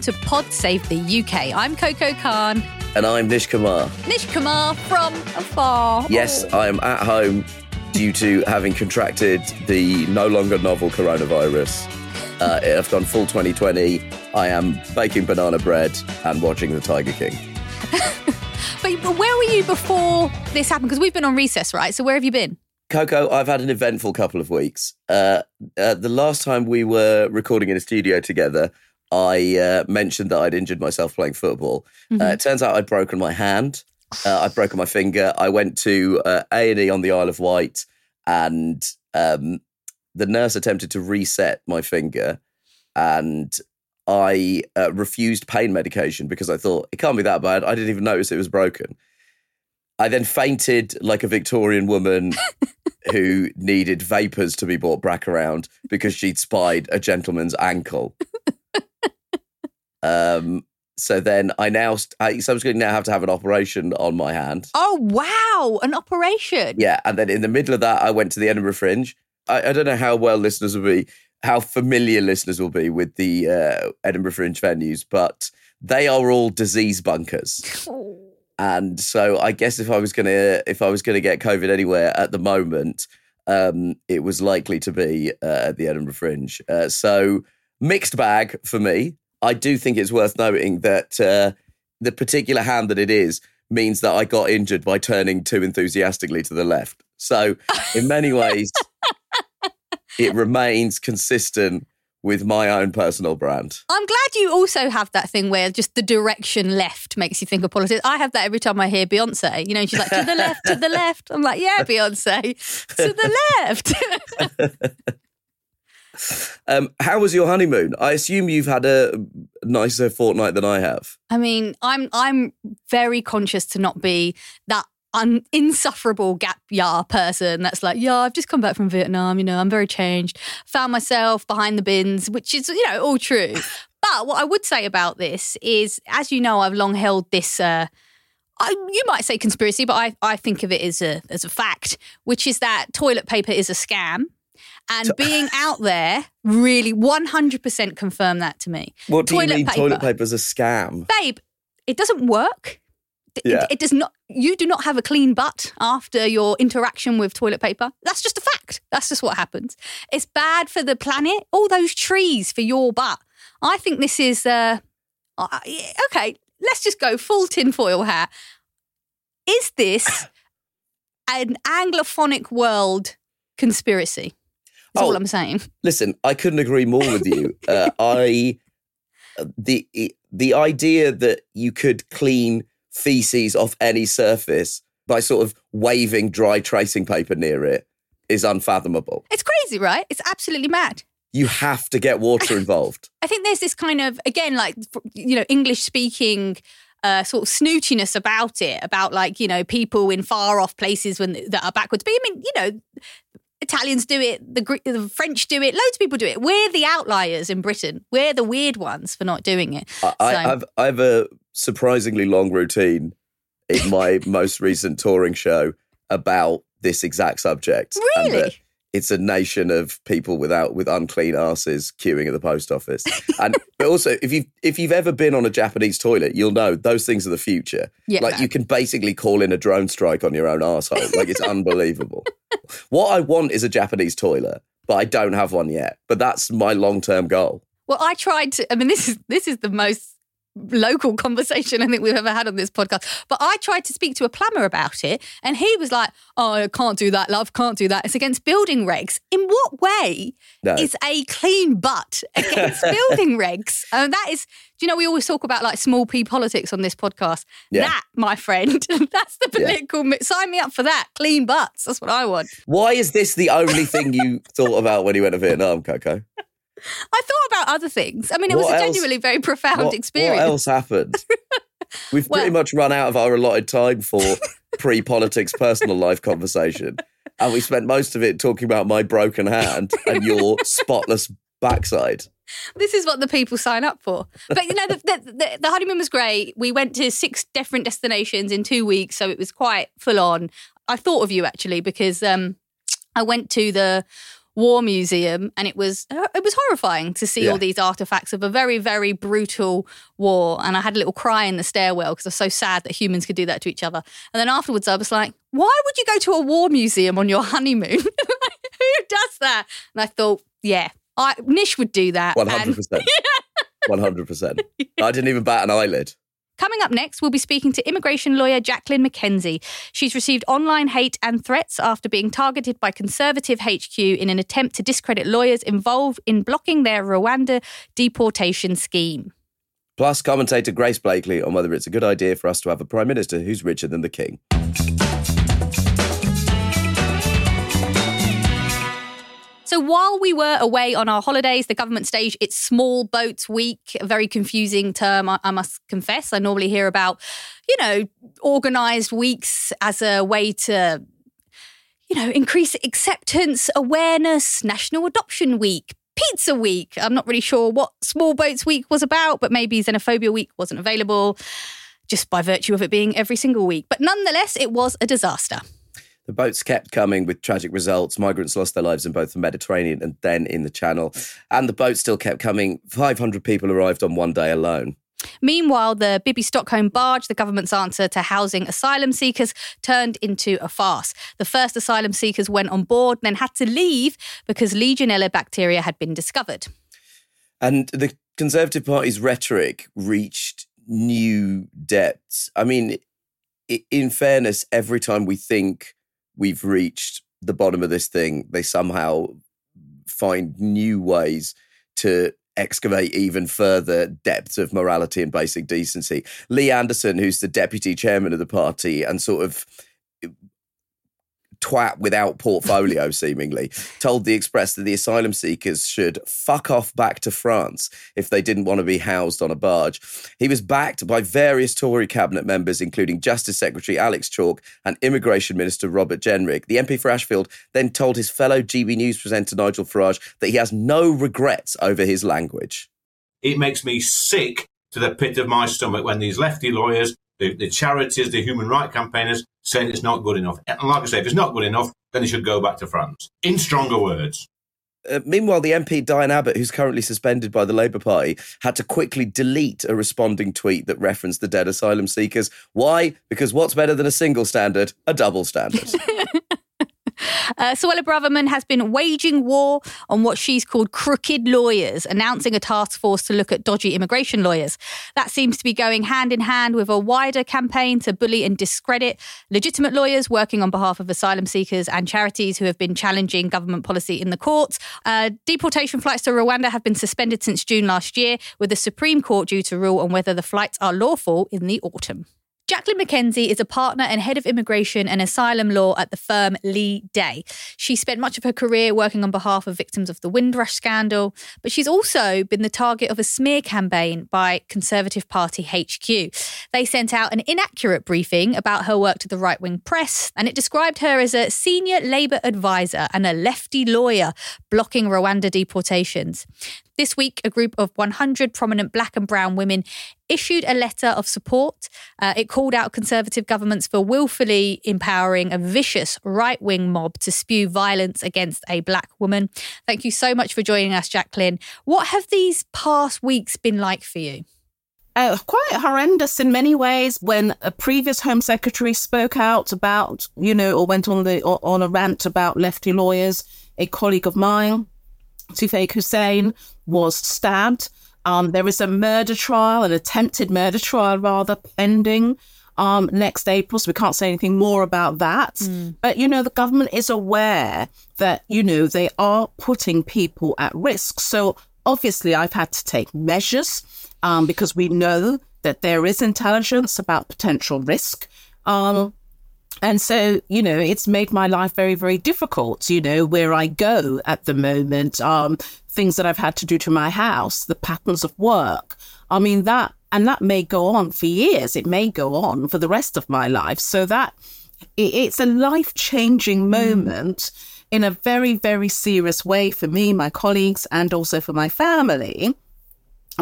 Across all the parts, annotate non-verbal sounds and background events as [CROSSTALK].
welcome to Pod Save the UK. I'm Coco Khan. And I'm Nish Kumar. Nish Kumar from afar. Yes, I am at home due to having contracted the no longer novel coronavirus. Uh, I've gone full 2020. I am baking banana bread and watching The Tiger King. but, [LAUGHS] but where were you before this happened? Because we've been on recess, right? So where have you been? Coco, I've had an eventful couple of weeks. Uh, uh, the last time we were recording in a studio together, I uh, mentioned that I'd injured myself playing football. Mm-hmm. it turns out I'd broken my hand. Uh, I'd broken my finger. I went to uh, A and E on the Isle of Wight, and um, the nurse attempted to reset my finger, and I refused pain medication because I thought it can't be that bad. I didn't even notice it was broken. I then fainted like a Victorian woman [LAUGHS] who needed vapors to be brought back around because she'd spied a gentleman's ankle. [LAUGHS] um, so then I now I subsequently now have to have an operation on my hand. Oh wow, an operation! Yeah, and then in the middle of that, I went to the Edinburgh Fringe. I, I don't know how well listeners will be, how familiar listeners will be with the uh, Edinburgh Fringe venues, but they are all disease bunkers. [LAUGHS] And so I guess if I was gonna if I was gonna get COVID anywhere at the moment, um, it was likely to be uh, at the Edinburgh Fringe. Uh, so mixed bag for me. I do think it's worth noting that uh, the particular hand that it is means that I got injured by turning too enthusiastically to the left. So in many [LAUGHS] ways, it remains consistent with my own personal brand. I'm glad you also have that thing where just the direction left makes you think of politics. I have that every time I hear Beyonce. You know, she's like, to the left, to the left. I'm like, yeah, Beyonce, to the left. [LAUGHS] [LAUGHS] um, how was your honeymoon? I assume you've had a nicer fortnight than I have. I mean, I'm I'm very conscious to not be that an insufferable gap year person that's like, yeah, I've just come back from Vietnam, you know, I'm very changed. Found myself behind the bins, which is, you know, all true. but what I would say about this is, as you know, I've long held this. Uh, I, you might say conspiracy, but I, I think of it as a as a fact, which is that toilet paper is a scam. And [LAUGHS] being out there really 100% confirmed that to me. What do toilet you mean paper, toilet paper is a scam? Babe, it doesn't work. Yeah. It, it, does not. You do not have a clean butt after your interaction with toilet paper. That's just a fact. That's just what happens. It's bad for the planet. All those trees for your butt. I think this is. Uh, uh, okay, let's just go full tinfoil hat. Is this [COUGHS] an Anglophonic world conspiracy? That's oh, all I'm saying. [LAUGHS] Listen, I couldn't agree more with you. uh, [LAUGHS] I the the idea that you could clean feces off any surface by sort of waving dry tracing paper near it is unfathomable. It's crazy, right? It's absolutely mad. You have to get water [LAUGHS] involved. I think there's this kind of, again, like, you know, English speaking uh, sort of snootiness about it, about like, you know, people in far off places when that are backwards. But I mean, you know, Italians do it, the, the French do it, loads of people do it. We're the outliers in Britain. We're the weird ones for not doing it. I, so. I've, I have a surprisingly long routine in my [LAUGHS] most recent touring show about this exact subject. Really? it's a nation of people without with unclean asses queuing at the post office. [LAUGHS] And but also if you if you've ever been on a Japanese toilet, you'll know those things are the future. Yeah. Like you can basically call in a drone strike on your own asshole. Like it's [LAUGHS] unbelievable. What I want is a Japanese toilet, but I don't have one yet. But that's my long term goal. Well, I tried to I mean this is this is the most local [LAUGHS] conversation I think we've ever had on this podcast. But I tried to speak to a plumber about it, and he was like, "Oh, I can't do that, love. Can't do that. It's against building regs." In what way no. is a clean butt [LAUGHS] against building regs? And that is, do you know, we always talk about like small p politics on this podcast. Yeah. That, my friend, [LAUGHS] that's the political. Yeah. Sign me up for that. Clean butts. That's what I want. Why is this the only thing you thought about when you went to Vietnam, Coco? [LAUGHS] I thought about other things. I mean, it what was a else, genuinely very profound what, experience. What else happened? [LAUGHS] We've well, pretty much run out of our allotted time for [LAUGHS] pre politics personal life conversation. And we spent most of it talking about my broken hand and your spotless backside. This is what the people sign up for. But you know, the, the, the, honeymoon was great. We went to six different destinations in two weeks, so it was quite full on. I thought of you actually because um, I went to the war museum, and it was uh, it was horrifying to see Yeah. all these artifacts of a very very brutal war. And I had a little cry in the stairwell because I was so sad that humans could do that to each other. And then afterwards, I was like, why would you go to a war museum on your [LAUGHS] honeymoon? [LAUGHS] Who does that? And I thought, yeah, I, Nish would do that. Hundred percent. [LAUGHS] One hundred percent. I didn't even bat an eyelid. Coming up next, we'll be speaking to immigration lawyer Jacqueline McKenzie. She's received online hate and threats after being targeted by Conservative HQ in an attempt to discredit lawyers involved in blocking their Rwanda deportation scheme. Plus, commentator Grace Blakeley on whether it's a good idea for us to have a prime minister who's richer than the king. So while we were away on our holidays, the government staged its Small Boats Week, a very confusing term, I, I must confess. I normally hear about, you know, organised weeks as a way to, you know, increase acceptance, awareness, National Adoption Week. Pizza Week. I'm not really sure what Small Boats Week was about, but maybe Xenophobia Week wasn't available just by virtue of it being every single week. But nonetheless, it was a disaster. The boats kept coming with tragic results. Migrants lost their lives in both the Mediterranean and then in the Channel. And the boats still kept coming. 500 people arrived on one day alone. Meanwhile, the Bibby Stockholm barge, the government's answer to housing asylum seekers, turned into a farce. The first asylum seekers went on board, then had to leave because Legionella bacteria had been discovered. And the Conservative Party's rhetoric reached new depths. I mean, in fairness, every time we think we've reached the bottom of this thing, they somehow find new ways to excavate even further depths of morality and basic decency. Lee Anderson, who's the deputy chairman of the party and sort of twat without portfolio, [LAUGHS] seemingly, told the Express that the asylum seekers should fuck off back to France if they didn't want to be housed on a barge. He was backed by various Tory cabinet members, including Justice Secretary Alex Chalk and Immigration Minister Robert Jenrick. The MP for Ashfield then told his fellow GB News presenter Nigel Farage that he has no regrets over his language. it makes me sick to the pit of my stomach when these lefty lawyers, the, the charities, the human rights campaigners saying it's not good enough. And like I say, if it's not good enough, then they should go back to France. In stronger words. Uh, meanwhile, the MP Diane Abbott, who's currently suspended by the Labour Party, had to quickly delete a responding tweet that referenced the dead asylum seekers. Why? Because what's better than a single standard? A double standard. [LAUGHS] Uh, Suella Braverman has been waging war on what she's called crooked lawyers, announcing a task force to look at dodgy immigration lawyers. That seems to be going hand in hand with a wider campaign to bully and discredit legitimate lawyers working on behalf of asylum seekers and charities who have been challenging government policy in the courts. Uh, deportation flights to Rwanda have been suspended since June last year, with the Supreme Court due to rule on whether the flights are lawful in the autumn. Jacqueline McKenzie is a partner and head of immigration and asylum law at the firm Leigh Day. She spent much of her career working on behalf of victims of the Windrush scandal, but she's also been the target of a smear campaign by Conservative Party HQ. They sent out an inaccurate briefing about her work to the right wing press, and it described her as a senior Labour advisor and a lefty lawyer blocking Rwanda deportations. This week, a group of 100 prominent black and brown women issued a letter of support. Uh, it called out conservative governments for willfully empowering a vicious right wing mob to spew violence against a black woman. Thank you so much for joining us, Jacqueline. What have these past weeks been like for you? uh, quite horrendous in many ways. When a previous Home Secretary spoke out about, you know, or went on the on a rant about lefty lawyers, a colleague of mine, Toufique Hossain, was stabbed. Um, there is a murder trial, an attempted murder trial, rather, pending um, next April. So we can't say anything more about that. But, you know, the government is aware that, you know, they are putting people at risk. So obviously, I've had to take measures um, because we know that there is intelligence about potential risk. Um, and so, you know, it's made my life very, very difficult, you know, where I go at the moment, um, things that I've had to do to my house, the patterns of work. I mean, that, and that may go on for years. It may go on for the rest of my life. So that it's a life changing moment in a very, very serious way for me, my colleagues, and also for my family.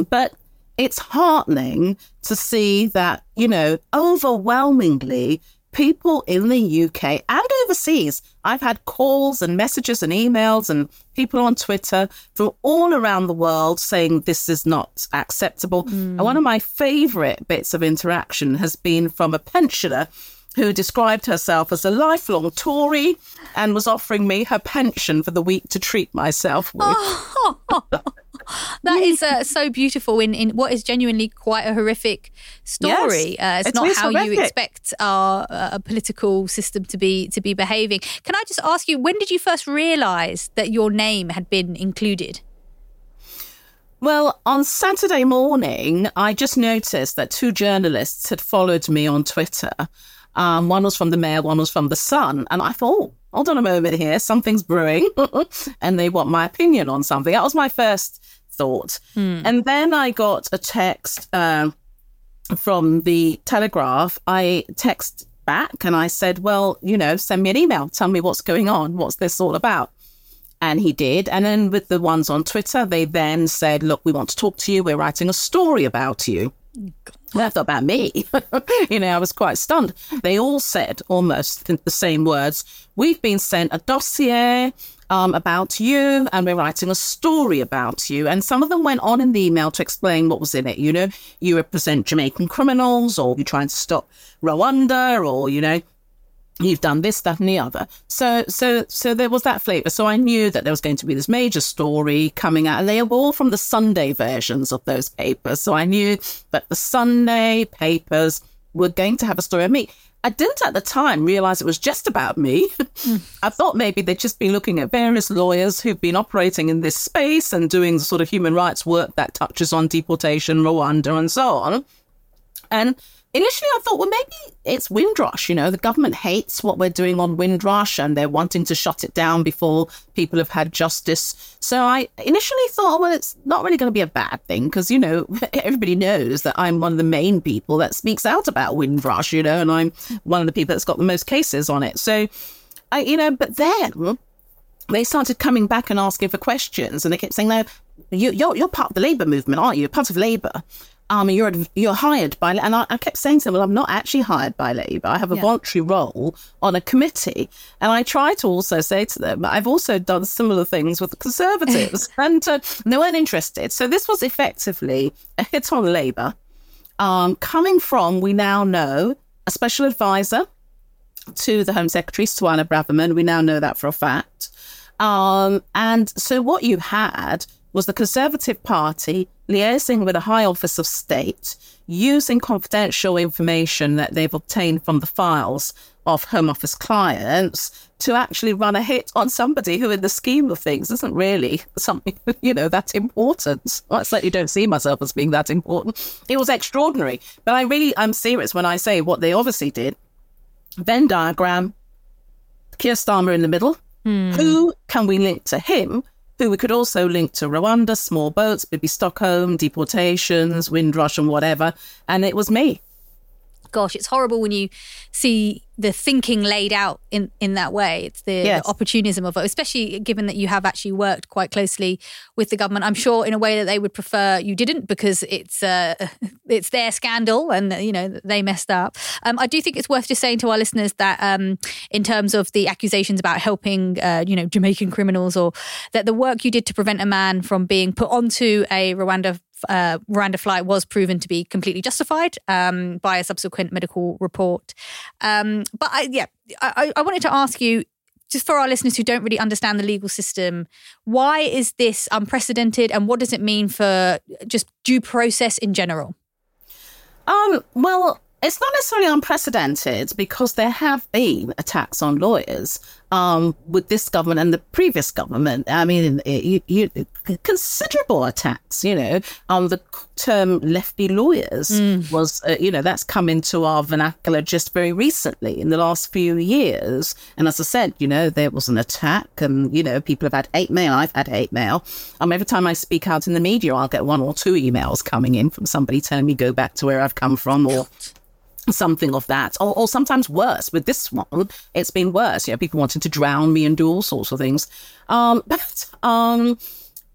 But it's heartening to see that, you know, overwhelmingly, people in the UK and overseas. I've had calls and messages and emails and people on Twitter from all around the world saying this is not acceptable. Mm. And one of my favorite bits of interaction has been from a pensioner who described herself as a lifelong Tory and was offering me her pension for the week to treat myself with. [LAUGHS] [LAUGHS] that is uh, so beautiful in, in what is genuinely quite a horrific story. Yes, uh, it's, it's not how horrific. you expect our uh, political system to be to be behaving. Can I just ask you, when did you first realise that your name had been included? Well, on Saturday morning, I just noticed that two journalists had followed me on Twitter. Um, one was from the Mail, one was from the Sun, and I thought, oh, hold on a moment here, something's brewing, [LAUGHS] and they want my opinion on something. That was my first thought. Hmm. And then I got a text uh, from the Telegraph. I text back and I said, well, you know, send me an email. Tell me what's going on. What's this all about? And he did. And then with the ones on Twitter, they then said, look, we want to talk to you. We're writing a story about you. Well, I thought about me. [LAUGHS] you know, I was quite stunned. They all said almost the same words, we've been sent a dossier um, about you and we're writing a story about you. And some of them went on in the email to explain what was in it. You know, you represent Jamaican criminals or you're trying to stop Rwanda or, you know, you've done this, that, and the other. So, so, so there was that flavor. So I knew that there was going to be this major story coming out, and they were all from the Sunday versions of those papers. So I knew that the Sunday papers were going to have a story of me. I didn't at the time realize it was just about me. Hmm. [LAUGHS] I thought maybe they'd just been looking at various lawyers who've been operating in this space and doing the sort of human rights work that touches on deportation, Rwanda, and so on. And initially I thought, well, maybe it's Windrush. You know, the government hates what we're doing on Windrush and they're wanting to shut it down before people have had justice. So I initially thought, well, it's not really going to be a bad thing because, you know, [LAUGHS] everybody knows that I'm one of the main people that speaks out about Windrush, you know, and I'm one of the people that's got the most cases on it. So, I, you know, but then they started coming back and asking for questions and they kept saying, no, you, you're, you're part of the Labour movement, aren't you? You're part of Labour um, you're you're hired by, and I, I, kept saying to them, well, I'm not actually hired by Labour. I have a yeah. voluntary role on a committee, and I try to also say to them, I've also done similar things with the Conservatives, [LAUGHS] and uh, they weren't interested. So this was effectively a hit on Labour, um, coming from we now know a special advisor to the Home Secretary, Suella Braverman. We now know that for a fact. Um, and so what you had was the Conservative Party liaising with a high office of state, using confidential information that they've obtained from the files of Home Office clients to actually run a hit on somebody who, in the scheme of things, isn't really something, [LAUGHS] you know, that's important. I certainly don't see myself as being that important. It was extraordinary. But I really, I'm serious when I say what they obviously did. Venn diagram, Keir Starmer in the middle. Hmm. Who can we link to him who we could also link to Rwanda, small boats, Bibby Stockholm, deportations, Windrush, and whatever. And it was me. Gosh, it's horrible when you see the thinking laid out in in that way. It's the, yes. the, opportunism of it, especially given that you have actually worked quite closely with the government. I'm sure in a way that they would prefer you didn't because it's uh, [LAUGHS] it's their scandal and you know they messed up. Um, I do think it's worth just saying to our listeners that um, in terms of the accusations about helping uh, you know Jamaican criminals or that the work you did to prevent a man from being put onto a Rwanda uh, Rwanda flight was proven to be completely justified um, by a subsequent medical report. Um, but I, yeah, I, I wanted to ask you just for our listeners who don't really understand the legal system, why is this unprecedented and what does it mean for just due process in general? Um, well, it's not necessarily unprecedented because there have been attacks on lawyers um, with this government and the previous government. I mean, you, you, considerable attacks. You know, um, the term "lefty lawyers" mm. was, uh, you know, that's come into our vernacular just very recently in the last few years. And as I said, you know, there was an attack, and you know, people have had hate mail. I've had hate mail. Um, every time I speak out in the media, I'll get one or two emails coming in from somebody telling me go back to where I've come from or something of that, or, or, sometimes worse. With this one, it's been worse. You know, people wanting to drown me and do all sorts of things. Um, [LAUGHS] but um,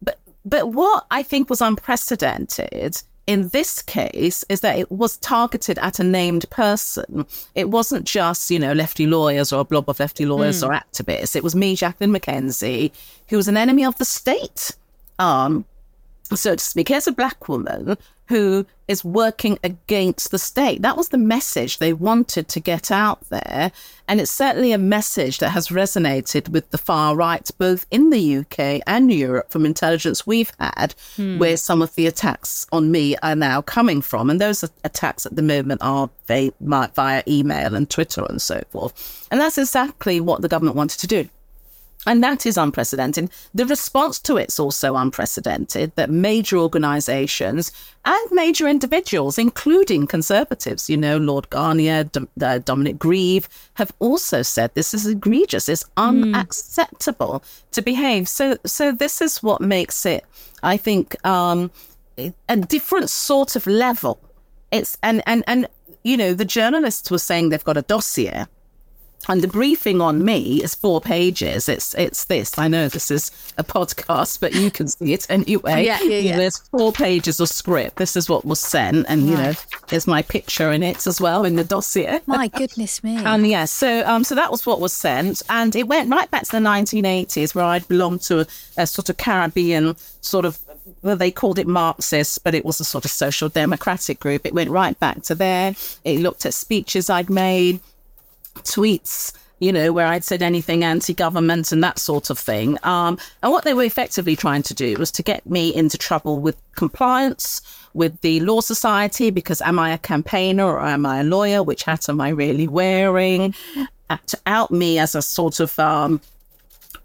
but but what I think was unprecedented in this case is that it was targeted at a named person. It wasn't just, you know, lefty lawyers or a blob of lefty lawyers mm. or activists. It was me, Jacqueline McKenzie, who was an enemy of the state. Um, so to speak, here's a black woman who is working against the state. That was the message they wanted to get out there. And it's certainly a message that has resonated with the far right, both in the UK and Europe, from intelligence we've had, hmm. where some of the attacks on me are now coming from. And those attacks at the moment are via email and Twitter and so forth. And that's exactly what the government wanted to do. And that is unprecedented. The response to it's also unprecedented that major organizations and major individuals, including conservatives, you know, Lord Garnier, D- uh, Dominic Grieve, have also said this is egregious, it's hmm. unacceptable mm. to behave. So, so this is what makes it, I think, um, a different sort of level. It's and and and you know, the journalists were saying they've got a dossier and the briefing on me is four pages. It's it's this. I know this is a podcast, but you can see it anyway. Yeah, yeah, yeah. there's four pages of script. This is what was sent, and you know, there's my picture in it as well in the dossier. My goodness me. [LAUGHS] and yes, so um, so that was what was sent, and it went right back to the 1980s, where I'd belonged to a, a sort of Caribbean sort of well, they called it Marxist, but it was a sort of social democratic group. It went right back to there. It looked at speeches I'd made tweets you know, where I'd said anything anti-government and that sort of thing. Um, and what they were effectively trying to do was to get me into trouble with compliance with the Law Society because am I a campaigner or am I a lawyer? Which hat am I really wearing? Uh, to out me as a sort of um,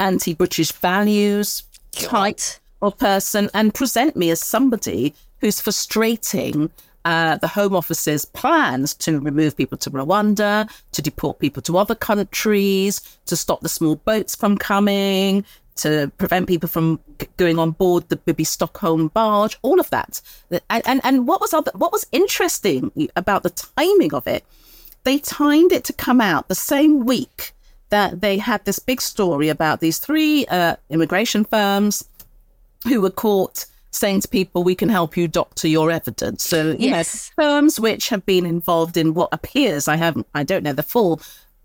anti-British values type of person and present me as somebody who's frustrating uh, the Home Office's plans to remove people to Rwanda, to deport people to other countries, to stop the small boats from coming, to prevent people from going on board the Bibby Stockholm barge, all of that. And, and, and what was other, what was interesting about the timing of it, they timed it to come out the same week that they had this big story about these three uh, immigration firms who were caught saying to people, we can help you doctor your evidence. So, you yes. know, firms which have been involved in what appears, I haven't, I don't know the full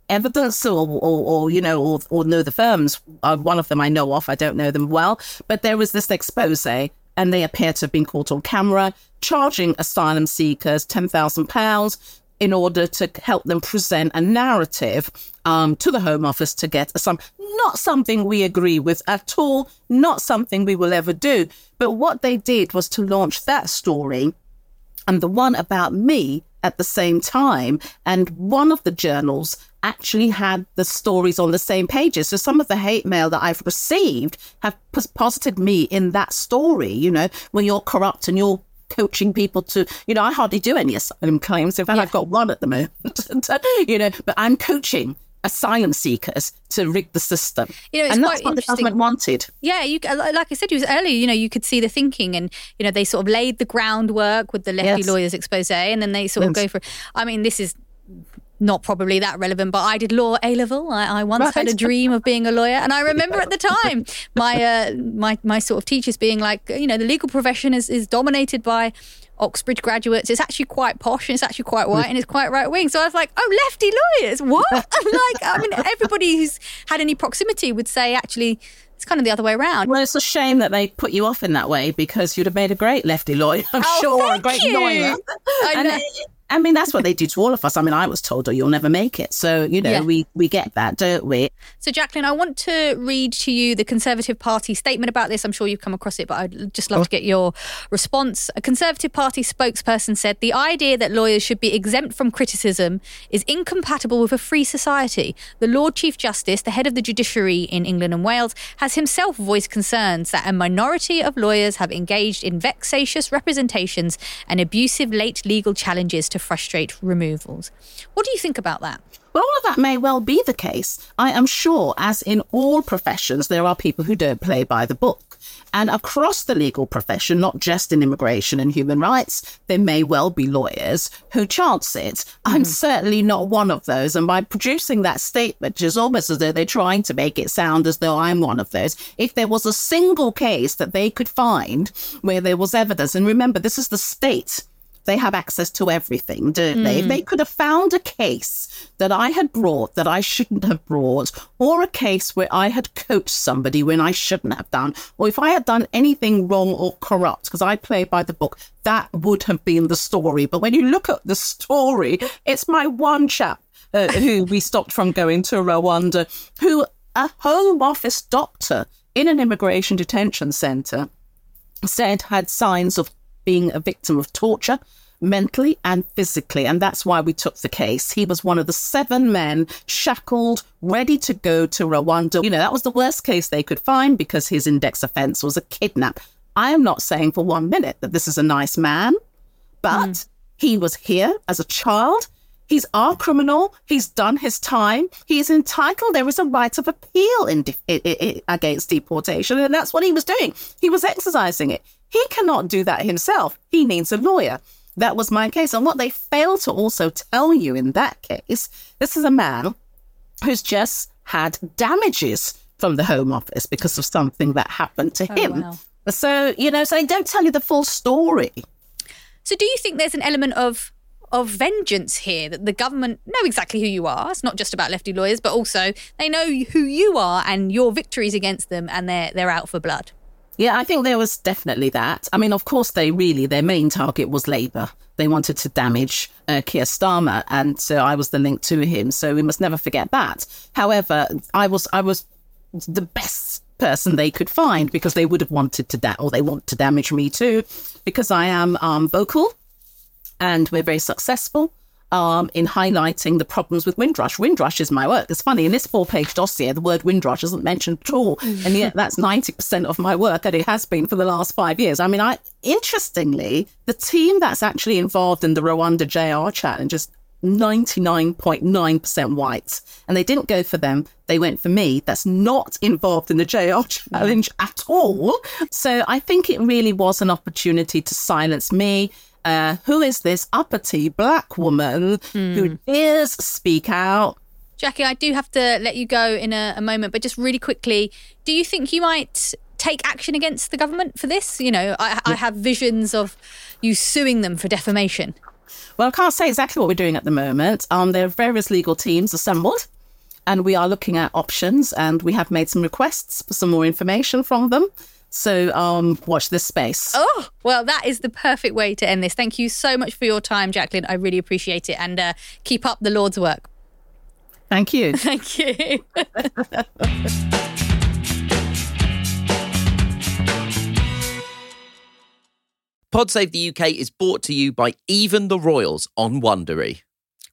evidence or, or, or you know, or, or know the firms. Uh, one of them I know of, I don't know them well, but there was this expose and they appear to have been caught on camera charging asylum seekers £10,000 in order to help them present a narrative um, to the Home Office to get some, not something we agree with at all, not something we will ever do. But what they did was to launch that story and the one about me at the same time. And one of the journals actually had the stories on the same pages. So some of the hate mail that I've received have posited me in that story. You know, when you're corrupt and you're coaching people to, you know, I hardly do any asylum claims. In fact, yeah. I've got one at the moment, [LAUGHS] you know, but I'm coaching asylum seekers to rig the system. You know, and that's what the government wanted. Yeah, you like I said you was earlier. You know, you could see the thinking, and you know they sort of laid the groundwork with the lefty yes. lawyers expose, and then they sort yes. of go for. I mean, this is not probably that relevant, but I did law A level. I, I once right. had a dream of being a lawyer, and I remember at the [LAUGHS] time my uh, my my sort of teachers being like, you know, the legal profession is is dominated by Oxbridge graduates. It's actually quite posh and it's actually quite white and it's quite right wing. So I was like, oh, lefty lawyers, what? [LAUGHS] like, I mean, everybody who's had any proximity would say actually it's kind of the other way around. Well, it's a shame that they put you off in that way because you'd have made a great lefty lawyer, I'm oh, sure, a great you. lawyer. I know. I mean, that's what they do to all of us. I mean, I was told, oh, you'll never make it. So, you know, yeah. we, we get that, don't we? So, Jacqueline, I want to read to you the Conservative Party statement about this. I'm sure you've come across it, but I'd just love oh. to get your response. A Conservative Party spokesperson said the idea that lawyers should be exempt from criticism is incompatible with a free society. The Lord Chief Justice, the head of the judiciary in England and Wales, has himself voiced concerns that a minority of lawyers have engaged in vexatious representations and abusive late legal challenges to frustrate removals. What do you think about that? Well, all of that may well be the case. I am sure, as in all professions, there are people who don't play by the book. And across the legal profession, not just in immigration and human rights, there may well be lawyers who chance it. Mm-hmm. I'm certainly not one of those. And by producing that statement, it's almost as though they're trying to make it sound as though I'm one of those. If there was a single case that they could find where there was evidence, and remember, this is the state they have access to everything, don't mm. they? If they could have found a case that I had brought that I shouldn't have brought, or a case where I had coached somebody when I shouldn't have done, or if I had done anything wrong or corrupt, because I play by the book, that would have been the story. But when you look at the story, it's my one chap uh, who we stopped from going to Rwanda, who a home office doctor in an immigration detention centre said had signs of being a victim of torture mentally and physically. And that's why we took the case. He was one of the seven men shackled, ready to go to Rwanda. You know, that was the worst case they could find because his index offense was a kidnap. I am not saying for one minute that this is a nice man, but mm. he was here as a child. He's our criminal. He's done his time. He's entitled. There is a right of appeal in de- against deportation, and that's what he was doing. He was exercising it. He cannot do that himself. He needs a lawyer. That was my case. And what they fail to also tell you in that case, this is a man who's just had damages from the Home Office because of something that happened to oh, him. Wow. So, you know, so they don't tell you the full story. So do you think there's an element of of vengeance here that the government know exactly who you are. It's not just about lefty lawyers, but also they know who you are and your victories against them and they're they're out for blood. Yeah, I think there was definitely that. I mean, of course, they really, their main target was Labour. They wanted to damage uh, Keir Starmer, and so I was the link to him. So we must never forget that. However, I was, I was the best person they could find because they would have wanted to, da- or they want to damage me too, because I am um, vocal and we're very successful um, in highlighting the problems with Windrush. Windrush is my work. It's funny, in this four page dossier, the word Windrush isn't mentioned at all. And yet that's 90% of my work, and it has been for the last five years. I mean, I interestingly, the team that's actually involved in the Rwanda JR challenge is 99.9% white. And they didn't go for them. They went for me. That's not involved in the JR challenge at all. So I think it really was an opportunity to silence me uh, who is this uppity black woman mm. who hmm. dares speak out? Jackie, I do have to let you go in a, a moment, but just really quickly, do you think you might take action against the government for this? You know, I, I have visions of you suing them for defamation. Well, I can't say exactly what we're doing at the moment. Um, there are various legal teams assembled, and we are looking at options, and we have made some requests for some more information from them. So um, watch this space. Oh, well, that is the perfect way to end this. Thank you so much for your time, Jacqueline. I really appreciate it. And uh, keep up the Lord's work. Thank you. [LAUGHS] Thank you. [LAUGHS] Pod Save the UK is brought to you by Even the Royals on Wondery.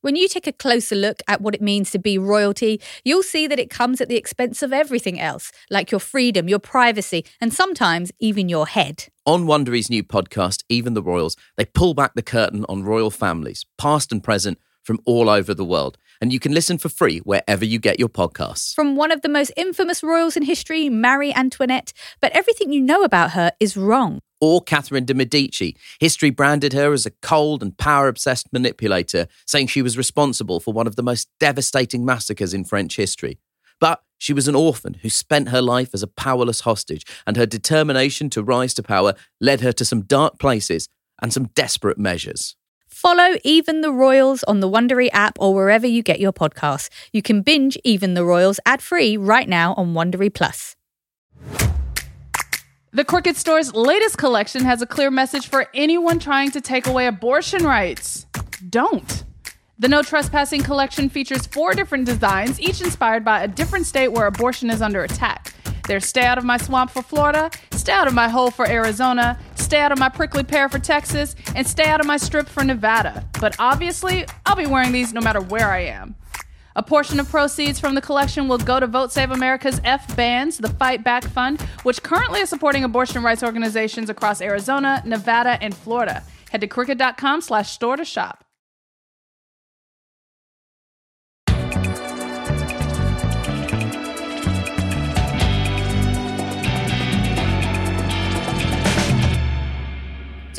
When you take a closer look at what it means to be royalty, you'll see that it comes at the expense of everything else, like your freedom, your privacy, and sometimes even your head. On Wondery's new podcast, Even the Royals, they pull back the curtain on royal families, past and present, from all over the world. And you can listen for free wherever you get your podcasts. From one of the most infamous royals in history, Marie Antoinette, but everything you know about her is wrong or Catherine de' Medici. History branded her as a cold and power obsessed manipulator, saying she was responsible for one of the most devastating massacres in French history. But she was an orphan who spent her life as a powerless hostage, and her determination to rise to power led her to some dark places and some desperate measures. Follow Even the Royals on the Wondery app or wherever you get your podcasts. You can binge Even the Royals ad free right now on Wondery Plus. The Crooked Store's latest collection has a clear message for anyone trying to take away abortion rights. Don't. The No Trespassing collection features four different designs, each inspired by a different state where abortion is under attack. There's Stay Out of My Swamp for Florida, Stay Out of My Hole for Arizona, Stay Out of My Prickly Pear for Texas, and Stay Out of My Strip for Nevada. But obviously, I'll be wearing these no matter where I am. A portion of proceeds from the collection will go to Vote Save America's F Bands, the Fight Back Fund, which currently is supporting abortion rights organizations across Arizona, Nevada, and Florida. Head to crooked.com slash store to shop.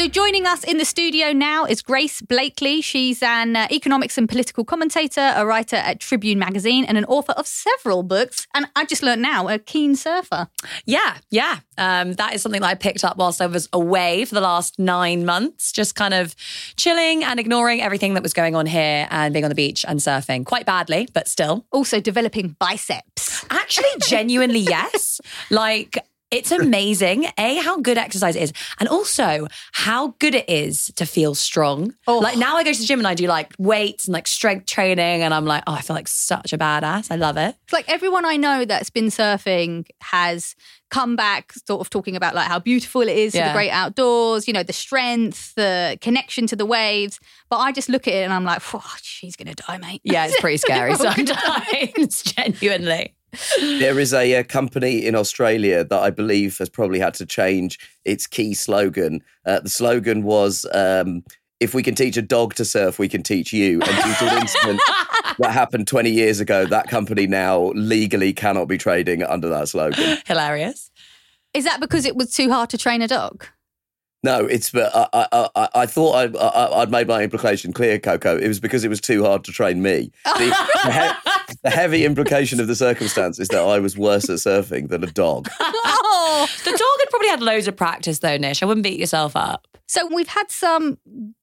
So, joining us in the studio now is Grace Blakeley. She's an uh, economics and political commentator, a writer at Tribune magazine, and an author of several books. And I just learned now, a keen surfer. Yeah, yeah. Um, that is something that I picked up whilst I was away for the last nine months, just kind of chilling and ignoring everything that was going on here and being on the beach and surfing quite badly, but still. Also, developing biceps. Actually, genuinely, [LAUGHS] yes. Like, it's [LAUGHS] amazing, A, how good exercise is, and also how good it is to feel strong. Oh. Like now I go to the gym and I do like weights and like strength training, and I'm like, oh, I feel like such a badass. I love it. It's like everyone I know that's been surfing has come back sort of talking about like how beautiful it is to the great outdoors, you know, the strength, the connection to the waves. But I just look at it and I'm like, "Phew, she's going to die, mate. Yeah, it's pretty [LAUGHS] scary gonna sometimes, [LAUGHS] genuinely. There is a, uh company in Australia that I believe has probably had to change its key slogan. Uh, the slogan was, um, "If we can teach a dog to surf, we can teach you." And due to an incident that happened 20 years ago, that company now legally cannot be trading under that slogan. Hilarious. Is that because it was too hard to train a dog? No, it's but I, I, I, I thought I, I, I'd made my implication clear, Coco. It was because it was too hard to train me. The, the, he- the heavy implication of the circumstance is that I was worse at surfing than a dog. [LAUGHS] Oh, The dog had probably had loads of practice though, Nish. I wouldn't beat yourself up. So we've had some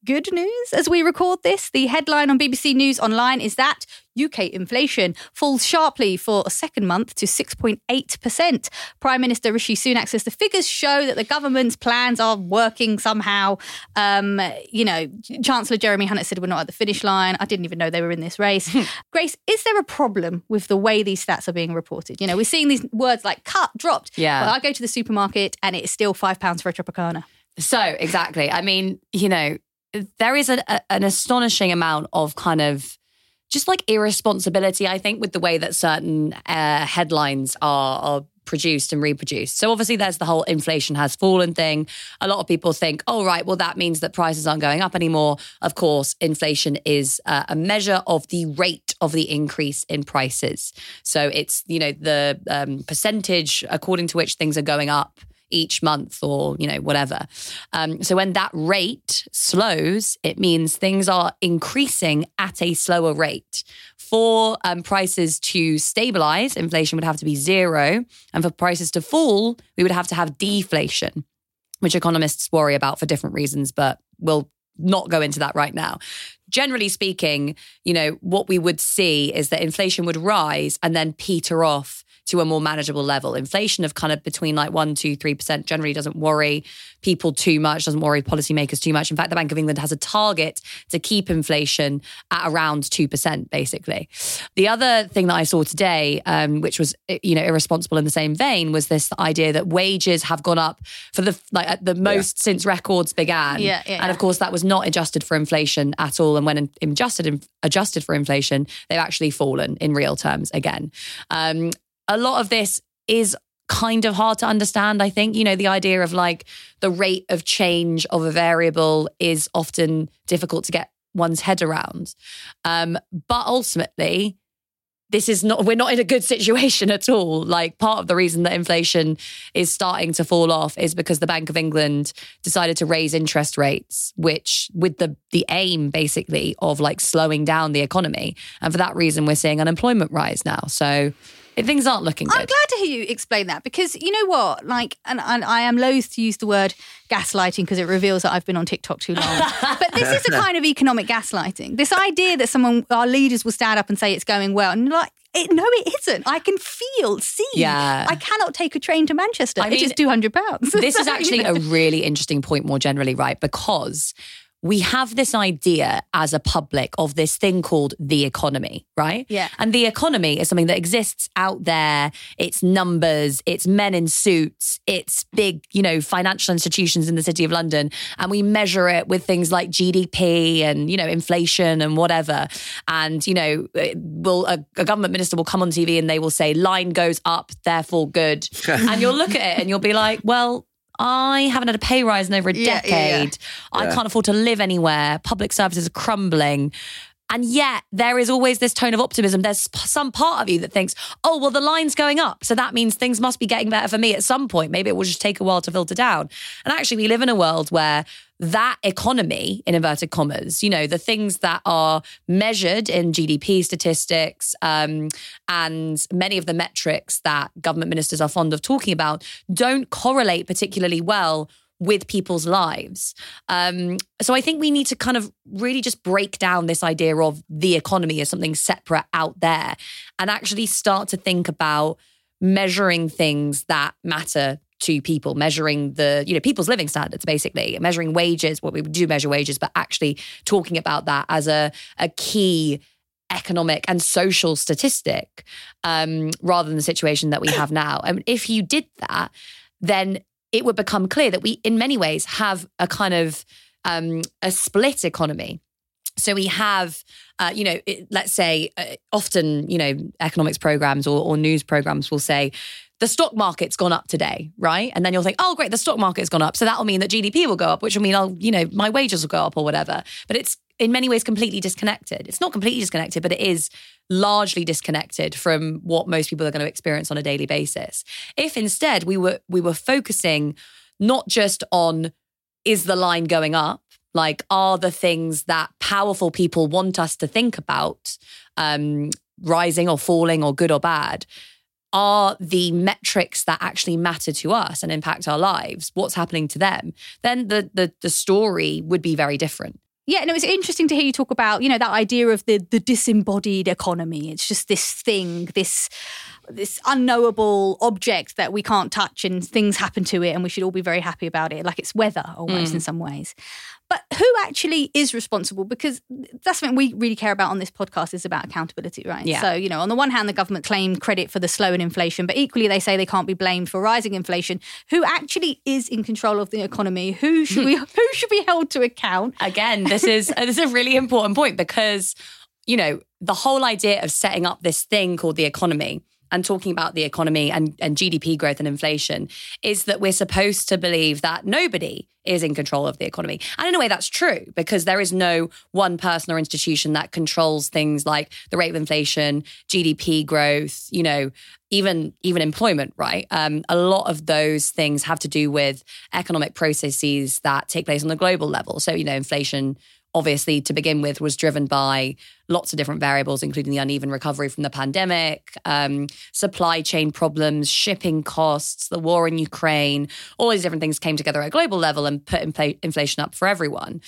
good news as we record this. The headline on BBC News Online is that UK inflation falls sharply for a second month to 6.8%. Prime Minister Rishi Sunak says the figures show that the government's plans are working somehow. Um, you know, Chancellor Jeremy Hunt said we're not at the finish line. I didn't even know they were in this race. [LAUGHS] Grace, is there a problem with the way these stats are being reported? You know, we're seeing these words like cut, dropped. Yeah. But I go to the supermarket and it's still five pounds for a Tropicana. So exactly. I mean, you know, there is a, a- an astonishing amount of kind of just like irresponsibility, I think, with the way that certain uh, headlines are, are produced and reproduced. So obviously, there's the whole inflation has fallen thing. A lot of people think, oh, right, well, that means that prices aren't going up anymore. Of course, inflation is uh, a measure of the rate of the increase in prices. So it's, you know, the um, percentage according to which things are going up each month or you know whatever. Um, so when that rate slows it means things are increasing at a slower rate. For um, prices to stabilize inflation would have to be zero. And for prices to fall we would have to have deflation which economists worry about for different reasons but we'll not go into that right now. Generally speaking you know what we would see is that inflation would rise and then peter off to a more manageable level. Inflation of kind of between like one, two, three percent generally doesn't worry people too much, doesn't worry policymakers too much. In fact, the Bank of England has a target to keep inflation at around two percent, basically. The other thing that I saw today, um, which was you know irresponsible in the same vein, was this idea that wages have gone up for the like at the most since records began. Yeah, yeah, and of course that was not adjusted for inflation at all. And when adjusted adjusted for inflation, they've actually fallen in real terms again. Um, a lot of this is kind of hard to understand. I think, you know, the idea of like the rate of change of a variable is often difficult to get one's head around. Um, but ultimately, this is not, we're not in a good situation at all. Like, part of the reason that inflation is starting to fall off is because the Bank of England decided to raise interest rates, which with the, the aim basically of like slowing down the economy. And for that reason, we're seeing unemployment rise now. So, things aren't looking good. I'm glad to hear you explain that because you know what, like, and, and I am loath to use the word gaslighting because it reveals that I've been on TikTok too long. [LAUGHS] but this is a kind of economic gaslighting. This idea that someone, our leaders, will stand up and say it's going well, and you're like. It, no, it isn't. I can feel, see. Yeah. I cannot take a train to Manchester. I mean, just two hundred pounds. this is [LAUGHS] actually a really interesting point more generally, right? Because we have this idea as a public of this thing called the economy, right? Yeah. And the economy is something that exists out there. It's numbers, it's men in suits, it's big, you know, financial institutions in the city of London. And we measure it with things like GDP and, you know, inflation and whatever. And, you know, uh, will a, a government minister will come on TV and they will say, line goes up, therefore good. [LAUGHS] and you'll look at it and you'll be like, well, I haven't had a pay rise in over a Yeah, yeah, yeah. decade. I can't afford to live anywhere. Public services are crumbling. And yet, there is always this tone of optimism. There's some part of you that thinks, oh, well, the line's going up. So that means things must be getting better for me at some point. Maybe it will just take a while to filter down. And actually, we live in a world where that economy, in inverted commas, you know, the things that are measured in GDP statistics um, and many of the metrics that government ministers are fond of talking about don't correlate particularly well with people's lives. Um, so I think we need to kind of really just break down this idea of the economy as something separate out there and actually start to think about measuring things that matter to people measuring the you know people's living standards basically measuring wages what we do measure wages but actually talking about that as a a key economic and social statistic um, rather than the situation that we have now and if you did that then it would become clear that we, in many ways, have a kind of um, a split economy. So we have, uh, you know, it, let's say, uh, often, you know, economics programs or, or news programs will say, the stock market's gone up today, right? And then you'll think, oh, great, the stock market's gone up. So that'll mean that GDP will go up, which will mean I'll, you know, my wages will go up or whatever. But it's in many ways completely disconnected. It's not completely disconnected, but it is largely disconnected from what most people are going to experience on a daily basis. If instead we were we were focusing not just on is the line going up, like are the things that powerful people want us to think about um, rising or falling or good or bad are the metrics that actually matter to us and impact our lives what's happening to them then the the, the story would be very different Yeah, no, it's interesting to hear you talk about, you know, that idea of the the disembodied economy. It's just this thing, this this unknowable object that we can't touch and things happen to it and we should all be very happy about it. Like it's weather almost mm. in some ways. But who actually is responsible? Because that's something we really care about on this podcast is about accountability, right? Yeah. So, you know, on the one hand, the government claimed credit for the slowing inflation, but equally they say they can't be blamed for rising inflation. Who actually is in control of the economy? Who should we [LAUGHS] who should be held to account? again, this is [LAUGHS] this is a really important point because you know the whole idea of setting up this thing called the economy and talking about the economy and, and GDP growth and inflation is that we're supposed to believe that nobody is in control of the economy. And in a way, that's true because there is no one person or institution that controls things like the rate of inflation, GDP growth, you know, even even employment, right? Um, a lot of those things have to do with economic processes that take place on the global level. So, you know, inflation obviously to begin with was driven by lots of different variables including the uneven recovery from the pandemic um, supply chain problems shipping costs the war in ukraine. All these different things came together at a global level and put infl- inflation up for everyone.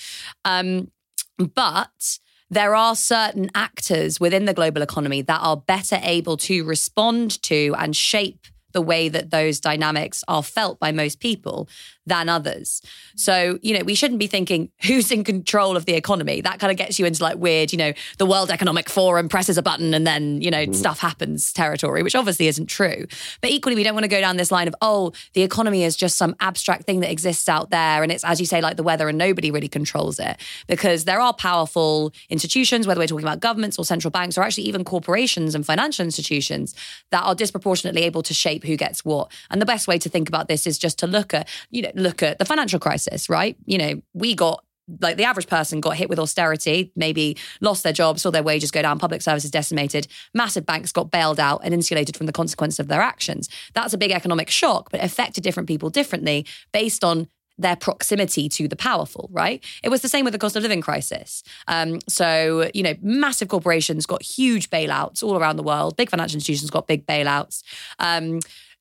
Um, but there are certain actors within the global economy that are better able to respond to and shape the way that those dynamics are felt by most people than others. So, you know, we shouldn't be thinking [LAUGHS] who's in control of the economy. That kind of gets you into like weird, you know, the World Economic Forum presses a button and then, you know, mm-hmm. stuff happens territory, which obviously isn't true. But equally, we don't want to go down this line of, oh, the economy is just some abstract thing that exists out there. And it's, as you say, like the weather and nobody really controls it. Because there are powerful institutions, whether we're talking about governments or central banks or actually even corporations and financial institutions that are disproportionately able to shape who gets what. And the best way to think about this is just to look at, you know, look at the financial crisis, right? You know, we got like the average person got hit with austerity, maybe lost their jobs, saw their wages go down, public services decimated, massive banks got bailed out and insulated from the consequences of their actions. That's a big economic shock, but affected different people differently based on their proximity to the powerful, right? It was the same with the cost of living crisis. Um, so, you know, massive corporations got huge bailouts all around the world. Big financial institutions got big bailouts. Um,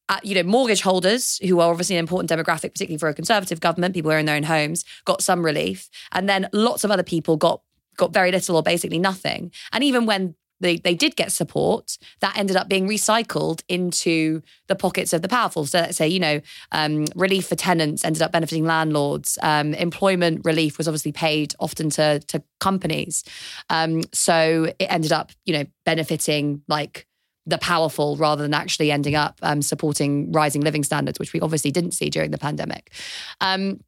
uh, you know, mortgage holders, who are obviously an important demographic, particularly for a conservative government, people who are in their own homes, got some relief, and then lots of other people got got very little or basically nothing. And even when they, they did get support, that ended up being recycled into the pockets of the powerful. So let's say, you know, um, relief for tenants ended up benefiting landlords. Um, employment relief was obviously paid often to to companies. Um, so it ended up, you know, benefiting like the powerful rather than actually ending up um, supporting rising living standards, which we obviously didn't see during the pandemic. Um,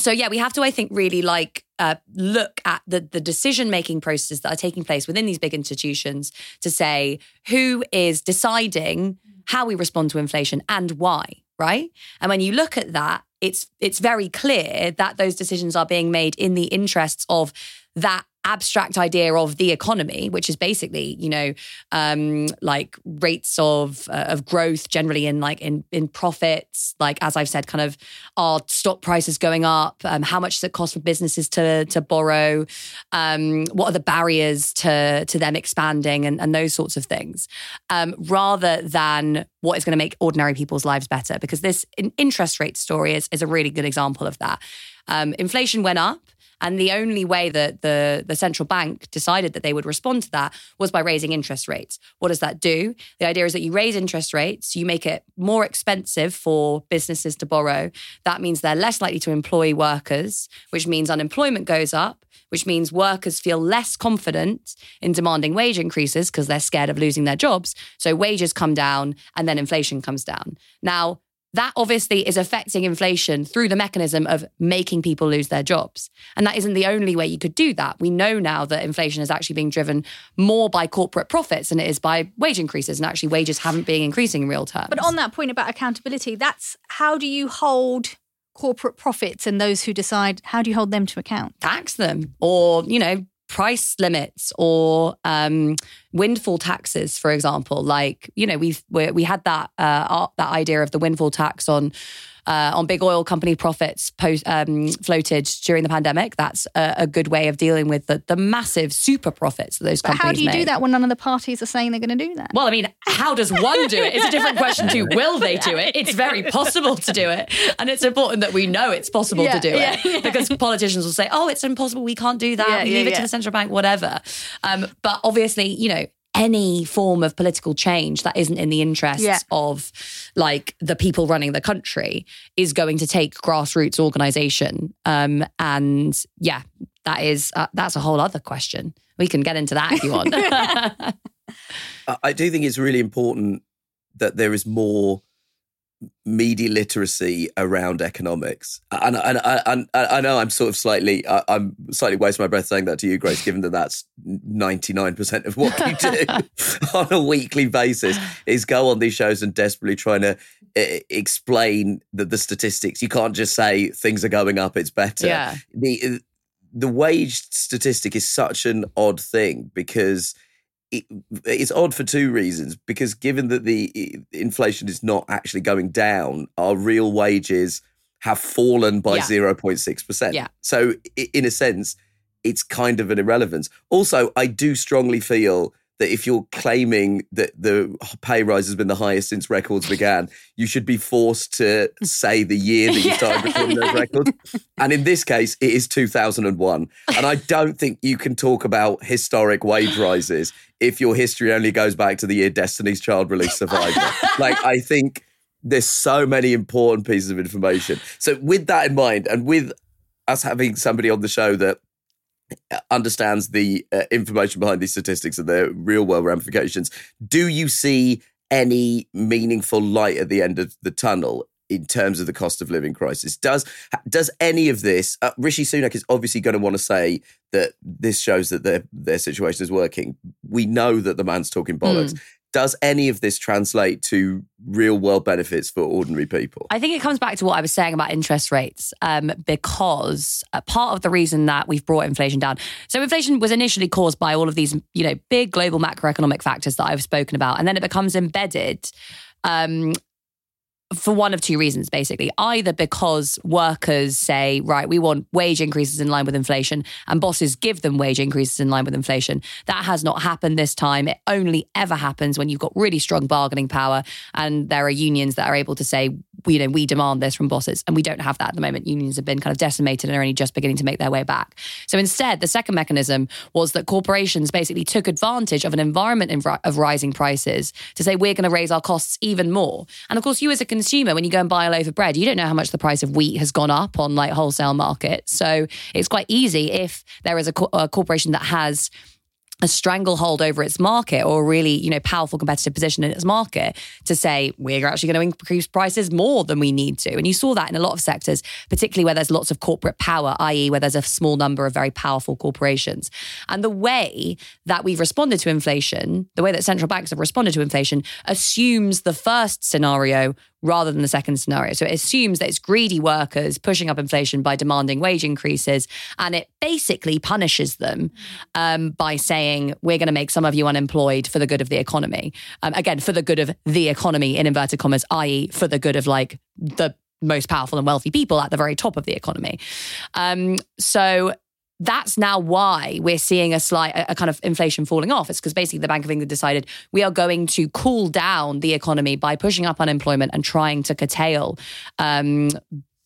so yeah, we have to, I think, really like uh, look at the the decision making processes that are taking place within these big institutions to say who is deciding how we respond to inflation and why, right? And when you look at that, it's it's very clear that those decisions are being made in the interests of that abstract idea of the economy, which is basically, you know, um, like rates of uh, of growth generally in like in in profits, like as I've said, kind of are stock prices going up, um, how much does it cost for businesses to to borrow, um, what are the barriers to to them expanding, and, and those sorts of things, um, rather than what is going to make ordinary people's lives better. Because this interest rate story is is a really good example of that. Um, inflation went up. And the only way that the, the central bank decided that they would respond to that was by raising interest rates. What does that do? The idea is that you raise interest rates, you make it more expensive for businesses to borrow. That means they're less likely to employ workers, which means unemployment goes up, which means workers feel less confident in demanding wage increases because they're scared of losing their jobs. So wages come down and then inflation comes down. Now, that obviously is affecting inflation through the mechanism of making people lose their jobs. And that isn't the only way you could do that. We know now that inflation is actually being driven more by corporate profits than it is by wage increases. And actually, wages haven't been increasing in real terms. But on that point about accountability, that's how do you hold corporate profits and those who decide, how do you hold them to account? Tax them or, you know, price limits or um, windfall taxes, for example. Like you know, we've we had that uh, that idea of the windfall tax on uh, on big oil company profits post, um, floated during the pandemic. That's a, a, good way of dealing with the, the massive super profits that those but companies How do you do that when none of the parties are saying they're going to do that? Well, I mean, how does one do it? It's a different question to [LAUGHS] will they do it? It's very possible to do it. And it's important that we know it's possible yeah, to do yeah, it yeah. because politicians will say, oh, it's impossible. We can't do that. We leave it to the central bank, whatever. Um, but obviously, you know, any form of political change that isn't in the interests Yeah. of like the people running the country is going to take grassroots organization. Um and yeah that is uh, that's a whole other question. We can get into that if you want. [LAUGHS] [LAUGHS] I- I do think it's really important that there is more media literacy around economics. And, and, and, and I know I'm sort of slightly, I- I'm slightly wasting my breath saying that to you, Grace, given that that's 99% of what you do [LAUGHS] on a weekly basis is go on these shows and desperately trying to uh, explain the, the statistics. You can't just say things are going up, it's better yeah the the wage statistic is such an odd thing because it, it's odd for two reasons. Because given that the inflation is not actually going down, our real wages have fallen by Yeah. zero point six percent. Yeah. So in a sense, it's kind of an irrelevance. Also, I do strongly feel that if you're claiming that the pay rise has been the highest since records began, you should be forced to say the year that you started recording those [LAUGHS] records. And in this case, it is 2001. And I don't think you can talk about historic wage rises if your history only goes back to the year Destiny's Child released Survivor. like, I think there's so many important pieces of information. So, with that in mind, and with us having somebody on the show that understands the uh, information behind these statistics and their real world ramifications, do you see any meaningful light at the end of the tunnel in terms of the cost of living crisis? Does does any of this? Uh, Rishi Sunak is obviously going to want to say that this shows that their their situation is working. We know that the man's talking bollocks. Does any of this translate to real world benefits for ordinary people? I think it comes back to what I was saying about interest rates, um, because uh, part of the reason that we've brought inflation down. So inflation was initially caused by all of these, you know, big global macroeconomic factors that I've spoken about, and then it becomes embedded. Um, for one of two reasons, basically. Either because workers say, right, we want wage increases in line with inflation, and bosses give them wage increases in line with inflation. That has not happened this time. It only ever happens when you've got really strong bargaining power, and there are unions that are able to say, you know, we demand this from bosses, and we don't have that at the moment. Unions have been kind of decimated and are only just beginning to make their way back. So instead, the second mechanism was that corporations basically took advantage of an environment of rising prices to say, we're going to raise our costs even more. And of course, you as a consumer, when you go and buy a loaf of bread, you don't know how much the price of wheat has gone up on like wholesale markets. So it's quite easy if there is a, co- a corporation that has a stranglehold over its market or a really you know powerful competitive position in its market to say we're actually going to increase prices more than we need to and you saw that in a lot of sectors particularly where there's lots of corporate power i.e. where there's a small number of very powerful corporations and the way that we've responded to inflation the way that central banks have responded to inflation assumes the first scenario rather than the second scenario. So it assumes that it's greedy workers pushing up inflation by demanding wage increases, and it basically punishes them um, by saying, we're going to make some of you unemployed for the good of the economy. Um, again, for the good of the economy, in inverted commas, i.e., for the good of like the most powerful and wealthy people at the very top of the economy. Um, so that's now why we're seeing a slight a, kind of inflation falling off. It's because basically the Bank of England decided we are going to cool down the economy by pushing up unemployment and trying to curtail um,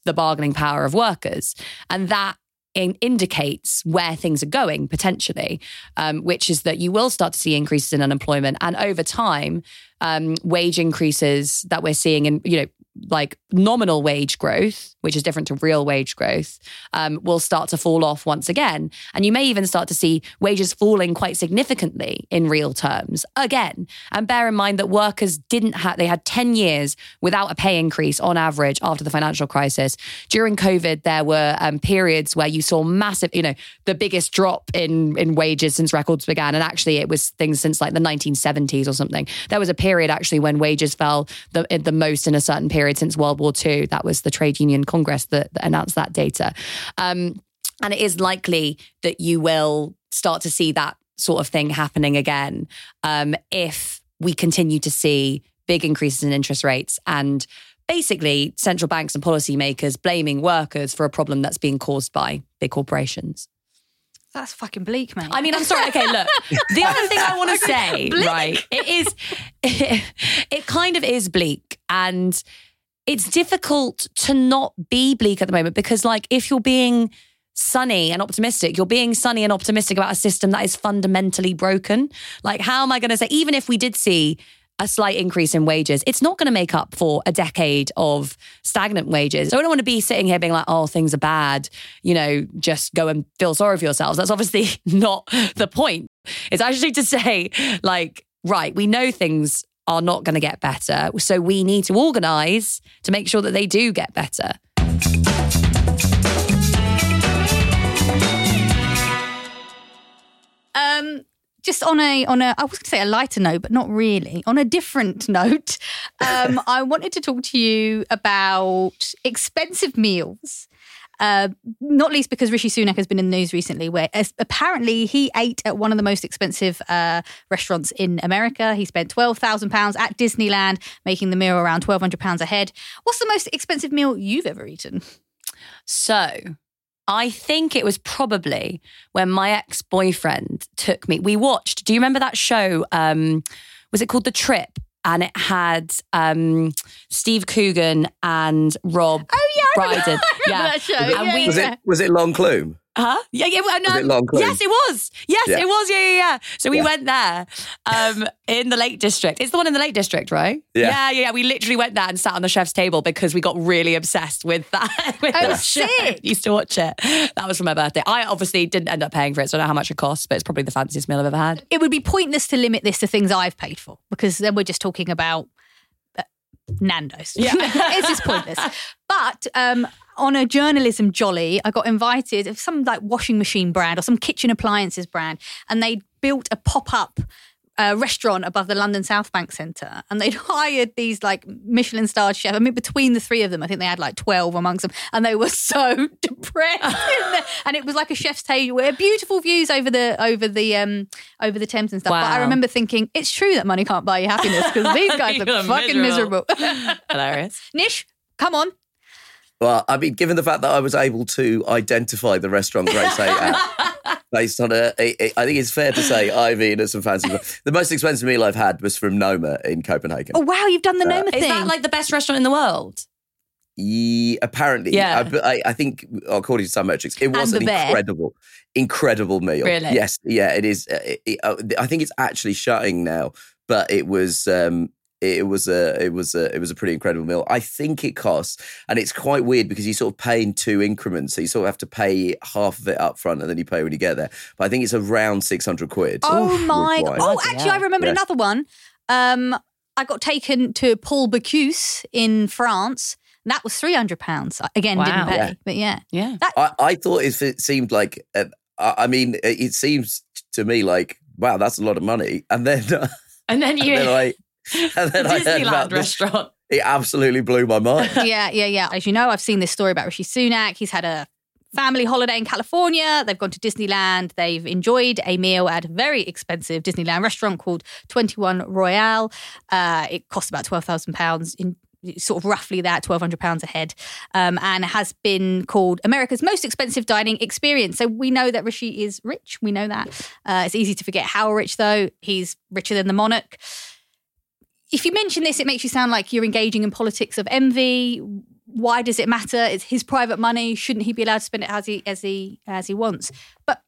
the bargaining power of workers, and that in, indicates where things are going potentially, um, which is that you will start to see increases in unemployment, and over time, um, wage increases that we're seeing in you know like nominal wage growth, which is different to real wage growth, um, will start to fall off once again. And you may even start to see wages falling quite significantly in real terms again. And bear in mind that workers didn't have, they had 10 years without a pay increase on average after the financial crisis. During COVID, there were um, periods where you saw massive, you know, the biggest drop in, in wages since records began. And actually, it was things since like the 1970s or something. There was a period actually when wages fell the, the most in a certain period period since World War II. That was the Trade Union Congress that, that announced that data. Um, and it is likely that you will start to see that sort of thing happening again um, if we continue to see big increases in interest rates and basically central banks and policymakers blaming workers for a problem that's being caused by big corporations. That's fucking bleak, man. I mean, I'm sorry. Okay, look. The other thing I want [LAUGHS] to say, Bleak. right? It is, it, [LAUGHS] it kind of is bleak, and it's difficult to not be bleak at the moment because, like, if you're being sunny and optimistic, you're being sunny and optimistic about a system that is fundamentally broken. Like, how am I going to say, even if we did see a slight increase in wages, it's not going to make up for a decade of stagnant wages. So I don't want to be sitting here being like, oh, things are bad, you know, just go and feel sorry for yourselves. That's obviously [LAUGHS] not the point. It's actually to say, like, right, we know things are not going to get better. So we need to organize to make sure that they do get better. Um, just on a on a I was going to say a lighter note, but not really. On a different [LAUGHS] note, um, [LAUGHS] I wanted to talk to you about expensive meals. Uh, not least because Rishi Sunak has been in the news recently, where as- apparently he ate at one of the most expensive uh, restaurants in America. He spent twelve thousand pounds at Disneyland, making the meal around twelve hundred pounds a head. What's the most expensive meal you've ever eaten? So I think it was probably when my ex boyfriend took me. We watched, do you remember that show? Um, was it called The Trip? And it had um, Steve Coogan and Rob Oh yeah, [LAUGHS] I Brydon. [LAUGHS] Yeah. that show. And yeah, we- Was it was it L'Enclume? Huh? Yeah, yeah. well, No, it Long Clue? yes, it was. Yes, Yeah. it was. Yeah, yeah, yeah. So we Yeah. went there um, in the Lake District. It's the one in the Lake District, right? Yeah. yeah, yeah. yeah. We literally went there and sat on the chef's table because we got really obsessed with that. [LAUGHS] with Oh, that show. sick. Used to watch it. That was for my birthday. I obviously didn't end up paying for it, so I don't know how much it costs, but it's probably the fanciest meal I've ever had. it would be pointless to limit this to things I've paid for because then we're just talking about Nando's. Yeah. [LAUGHS] it's just pointless. But um, on a journalism jolly, I got invited of some like washing machine brand or some kitchen appliances brand, and they built a pop up. Uh, restaurant above the London South Bank Centre, and they'd [LAUGHS] hired these like Michelin starred chefs. I mean, between the three of them, I think they had like twelve amongst them, and they were [LAUGHS] so depressed. [LAUGHS] and it was like a chef's table, with beautiful views over the over the um over the Thames and stuff. But I remember thinking, it's true that money can't buy you happiness because these guys are You're fucking miserable. miserable. Hilarious. Nish, come on. Well, I mean, given the fact that I was able to identify the restaurant Grace ate at based on a, a, a, I think it's fair to say I've eaten at some fancy. The most expensive meal I've had was from Noma in Copenhagen. Oh wow, you've done the Noma Is thing. that like the best restaurant in the world? Ye- apparently, Yeah. I, I, I think according to some metrics, it was the an bear. incredible, incredible meal. Really? Yes, yeah, it is. uh, It, it, uh, I think it's actually shutting now, but it was. Um, it was a it was a it was a pretty incredible meal. I think it costs, and it's quite weird because you sort of pay in two increments. So you sort of have to pay half of it up front, and then you pay when you get there. But I think it's around six hundred quid. oh with my god. Oh, Bloody actually, I hell. remembered Yeah. another one. Um, I got taken to Paul Bocuse in France. That was three hundred pounds. Again, didn't pay, Yeah. but yeah. Yeah. I, I thought it, it seemed like, uh, I I mean, it it seems to me like, wow, that's a lot of money. And then, uh, [LAUGHS] And then and you then I, [LAUGHS] and then I heard Disneyland about this, restaurant. it absolutely blew my mind. [LAUGHS] yeah, yeah, yeah. As you know, I've seen this story about Rishi Sunak. He's had a family holiday in California. They've gone to Disneyland. They've enjoyed a meal at a very expensive Disneyland restaurant called 21 Royale. Uh, it cost about £12,000 in sort of roughly that, £1,200 a head, um, and has been called America's most expensive dining experience. So we know that Rishi is rich. We know that. Uh, it's easy to forget how rich, though. He's richer than the monarch. If you mention this, it makes you sound like you're engaging in politics of envy. Why does it matter? It's his private money. Shouldn't he be allowed to spend it as he as he as he wants? But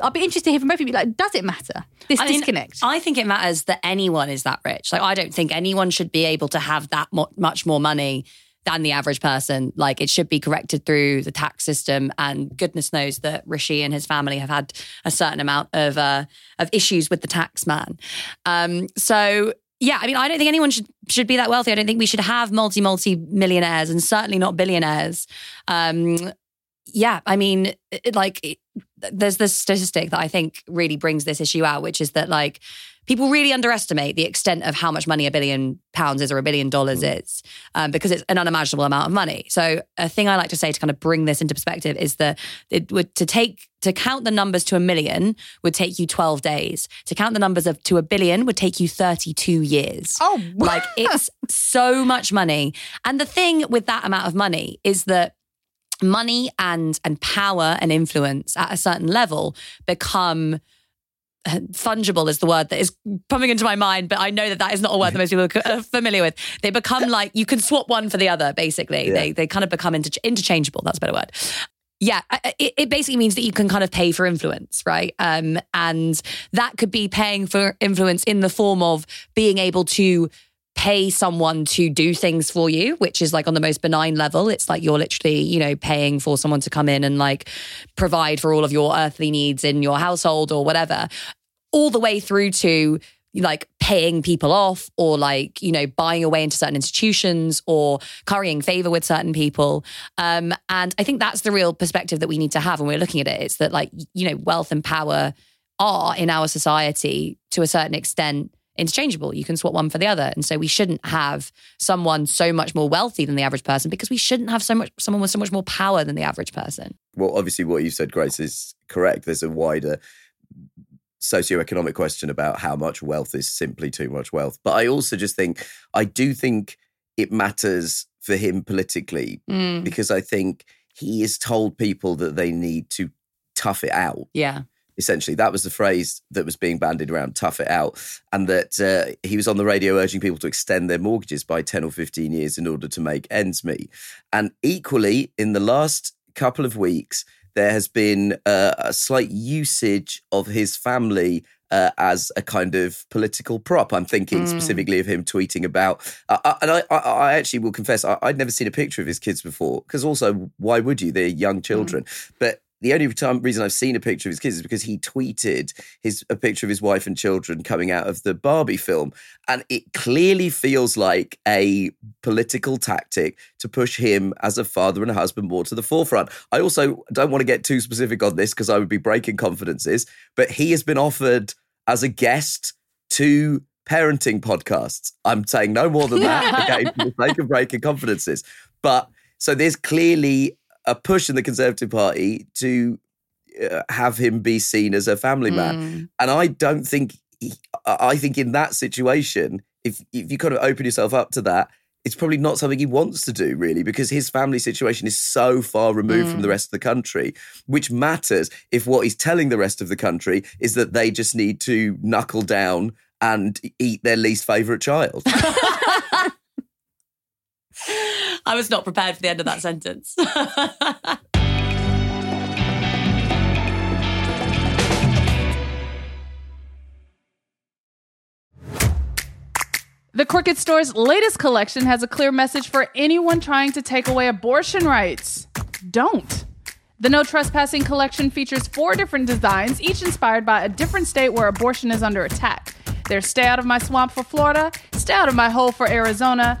I'll be interested to hear from both of you. Like, does it matter? This I mean, disconnect. I think it matters that anyone is that rich. Like, I don't think anyone should be able to have that much more money than the average person. Like, it should be corrected through the tax system. And goodness knows that Rishi and his family have had a certain amount of uh, of issues with the tax man. Um, so. Yeah, I mean, I don't think anyone should should be that wealthy. I don't think we should have multi multi millionaires, and certainly not billionaires. Um, yeah, I mean, it, like it, there's this statistic that I think really brings this issue out, which is that like people really underestimate the extent of how much money a billion pounds is or a billion dollars is um, because it's an unimaginable amount of money. So a thing I like to say to kind of bring this into perspective is that it would to take to count the numbers to a million would take you 12 days. To count the numbers of to a billion would take you 32 years. Oh, like it's so much money. And the thing with that amount of money is that money and and power and influence at a certain level become fungible is the word that is coming into my mind but i know that that is not a word that most people are [LAUGHS] familiar with they become like you can swap one for the other basically Yeah. they they kind of become inter- interchangeable that's a better word yeah, it, it basically means that you can kind of pay for influence, right? Um, and that could be paying for influence in the form of being able to pay someone to do things for you, which is like on the most benign level. It's like you're literally, you know, paying for someone to come in and like provide for all of your earthly needs in your household or whatever, all the way through to like paying people off or like you know buying your way into certain institutions or currying favor with certain people um and i think that's the real perspective that we need to have when we're looking at it it's that like you know wealth and power are in our society to a certain extent interchangeable you can swap one for the other and so we shouldn't have someone so much more wealthy than the average person because we shouldn't have so much someone with so much more power than the average person Well, obviously, what you said, Grace, is correct. There's a wider socioeconomic question about how much wealth is simply too much wealth. But I also just think, I do think it matters for him politically Mm, because I think he has told people that they need to tough it out. yeah Essentially, that was the phrase that was being bandied around, tough it out. And that uh, he was on the radio urging people to extend their mortgages by 10 or 15 years in order to make ends meet. And equally, in the last couple of weeks, there has been uh, a slight usage of his family uh, as a kind of political prop. I'm thinking Mm. specifically of him tweeting about, uh, uh, and I, I, I actually will confess, I, I'd never seen a picture of his kids before because also, why would you? They're young children. But the only time reason I've seen a picture of his kids is because he tweeted his a picture of his wife and children coming out of the Barbie film, and it clearly feels like a political tactic to push him as a father and a husband more to the forefront. I also don't want to get too specific on this because I would be breaking confidences, but he has been offered as a guest to parenting podcasts. I'm saying no more than that [LAUGHS] again for the sake of breaking confidences, but so there's clearly a push in the Conservative Party to uh, have him be seen as a family man. Mm. And I don't think, he, I think in that situation, if, if you kind of open yourself up to that, it's probably not something he wants to do really because his family situation is so far removed from the rest of the country, which matters if what he's telling the rest of the country is that they just need to knuckle down and eat their least favorite child. [LAUGHS] [LAUGHS] I was not prepared for the end of that sentence. [LAUGHS] The Crooked Store's latest collection has a clear message for anyone trying to take away abortion rights. Don't. The No Trespassing collection features four different designs, each inspired by a different state where abortion is under attack. There's Stay Out of My Swamp for Florida, Stay Out of My Hole for Arizona,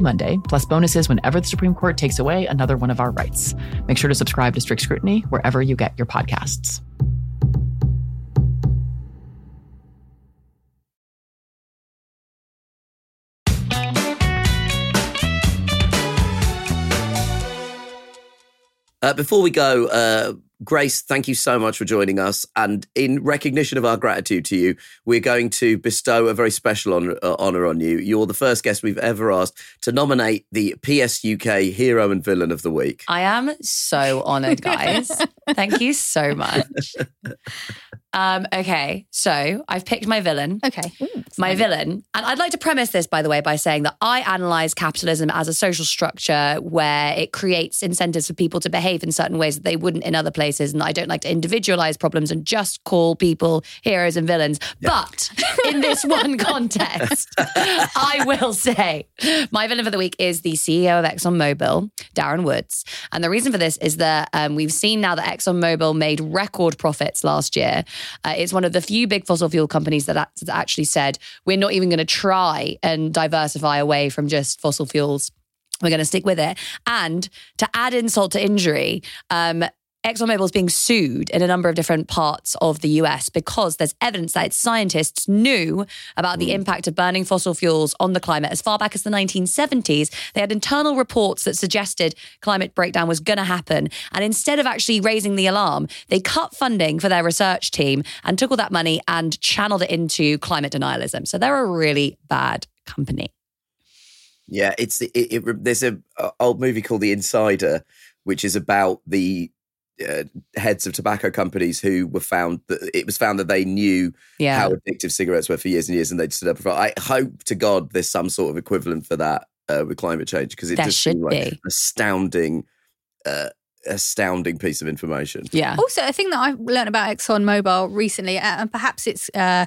Monday, plus bonuses whenever the Supreme Court takes away another one of our rights. Make sure to subscribe to Strict Scrutiny wherever you get your podcasts. Uh, before we go, uh, Grace, thank you so much for joining us. And in recognition of our gratitude to you, we're going to bestow a very special honor, uh, honor on you. You're the first guest we've ever asked to nominate the PSUK Hero and Villain of the Week. I am so honored, guys. [LAUGHS] Thank you so much. [LAUGHS] Um, okay, so I've picked my villain. Okay. my villain. And I'd like to premise this, by the way, by saying that I analyze capitalism as a social structure where it creates incentives for people to behave in certain ways that they wouldn't in other places. And I don't like to individualize problems and just call people heroes and villains. But in this [LAUGHS] one context, I will say my villain for the week is the CEO of ExxonMobil, Darren Woods. And the reason for this is that um, we've seen now that ExxonMobil made record profits last year. Uh, it's one of the few big fossil fuel companies that, actually said, we're not even going to try and diversify away from just fossil fuels. We're going to stick with it. And to add insult to injury, um, ExxonMobil is being sued in a number of different parts of the US because there's evidence that its scientists knew about the hmm. impact of burning fossil fuels on the climate as far back as the 1970s. They had internal reports that suggested climate breakdown was going to happen. And instead of actually raising the alarm, they cut funding for their research team and took all that money and channeled it into climate denialism. So they're a really bad company. Yeah, it's it, it, there's a, a old movie called The Insider, which is about the uh, heads of tobacco companies who were found that it was found that they knew Yeah. how addictive cigarettes were for years and years, and they'd stood up. For, I hope to God there's some sort of equivalent for that uh, with climate change because it There just should seemed like be. astounding, uh, astounding piece of information. Yeah. Also, a thing that I've learned about ExxonMobil recently, uh, and perhaps its uh,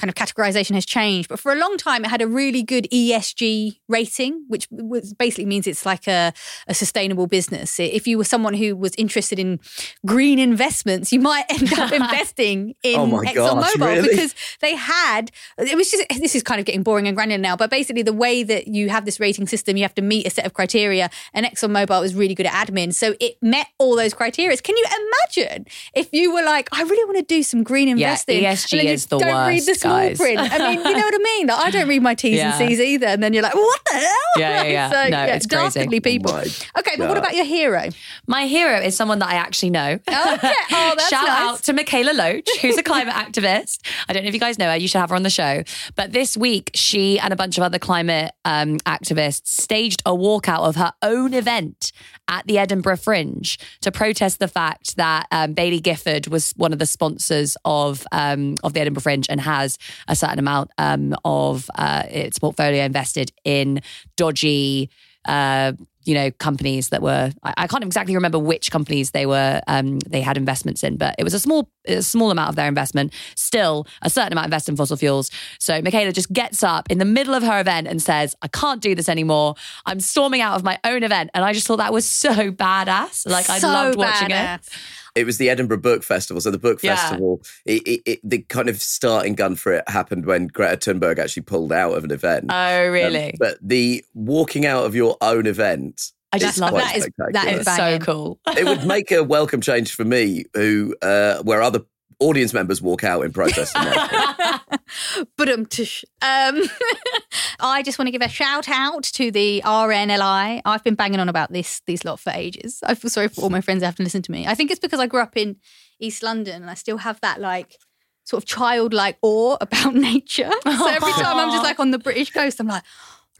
kind of categorization has changed, but for a long time it had a really good ESG rating, which was basically means it's like a, a sustainable business. If you were someone who was interested in green investments, you might end up [LAUGHS] investing in Oh ExxonMobil really? because they had, it was just, this is kind of getting boring and granular now, but basically the way that you have this rating system, you have to meet a set of criteria, and ExxonMobil was really good at admin. So it met all those criteria. Can you imagine if you were like, I really want to do some green Yeah, investing? ESG then you is the don't read the worst, small guys. print. I mean, you know what I mean? Like, I don't read my T's Yeah. and C's either. And then you're like, what the hell? Yeah, yeah, yeah. [LAUGHS] so, No, it's crazy. dastardly people. Oh okay, but what about your hero? My hero is someone that I actually know. Okay. Oh, that's [LAUGHS] Shout nice. out to Mikaela Loach, who's a climate [LAUGHS] activist. I don't know if you guys know her. You should have her on the show. But this week, she and a bunch of other climate um, activists staged a walkout of her own event at the Edinburgh Fringe to protest the fact that um, Baillie Gifford was one of the sponsors of um, of the Edinburgh Fringe and has a certain amount um, of uh, its portfolio invested in dodgy uh, you know, companies that were I, I can't exactly remember which companies they were um, they had investments in, but it was a small a small amount of their investment. Still, a certain amount invested in fossil fuels. So Mikaela just gets up in the middle of her event and says, "I can't do this anymore. I'm storming out of my own event." And I just thought that was so badass. Like I So loved watching it. badass. It was the Edinburgh Book Festival. So the book Yeah. festival, it, it, it, the kind of starting gun for it happened when Greta Thunberg actually pulled out of an event. Oh, Um, really? but the walking out of your own event, I just is love quite that. Is- that spectacular. is it's so cool. [LAUGHS] it would make a welcome change for me, who uh, where other audience members walk out in protest. [LAUGHS] but um, tush. um [LAUGHS] I just want to give a shout out to the RNLI. I've been banging on about this these lot for ages. I feel sorry for all my friends that have to listen to me. I think it's because I grew up in East London and I still have that like sort of childlike awe about nature. So every time I'm just like on the British coast, I'm like,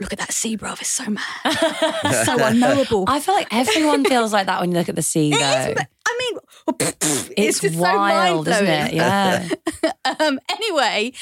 look at that sea, bruv. It's so mad. [LAUGHS] So unknowable. I feel like everyone feels like that when you look at the sea, though. is I mean, [LAUGHS] it's it's, just wild, so isn't mind-blowing. it? Yeah. [LAUGHS] um, anyway,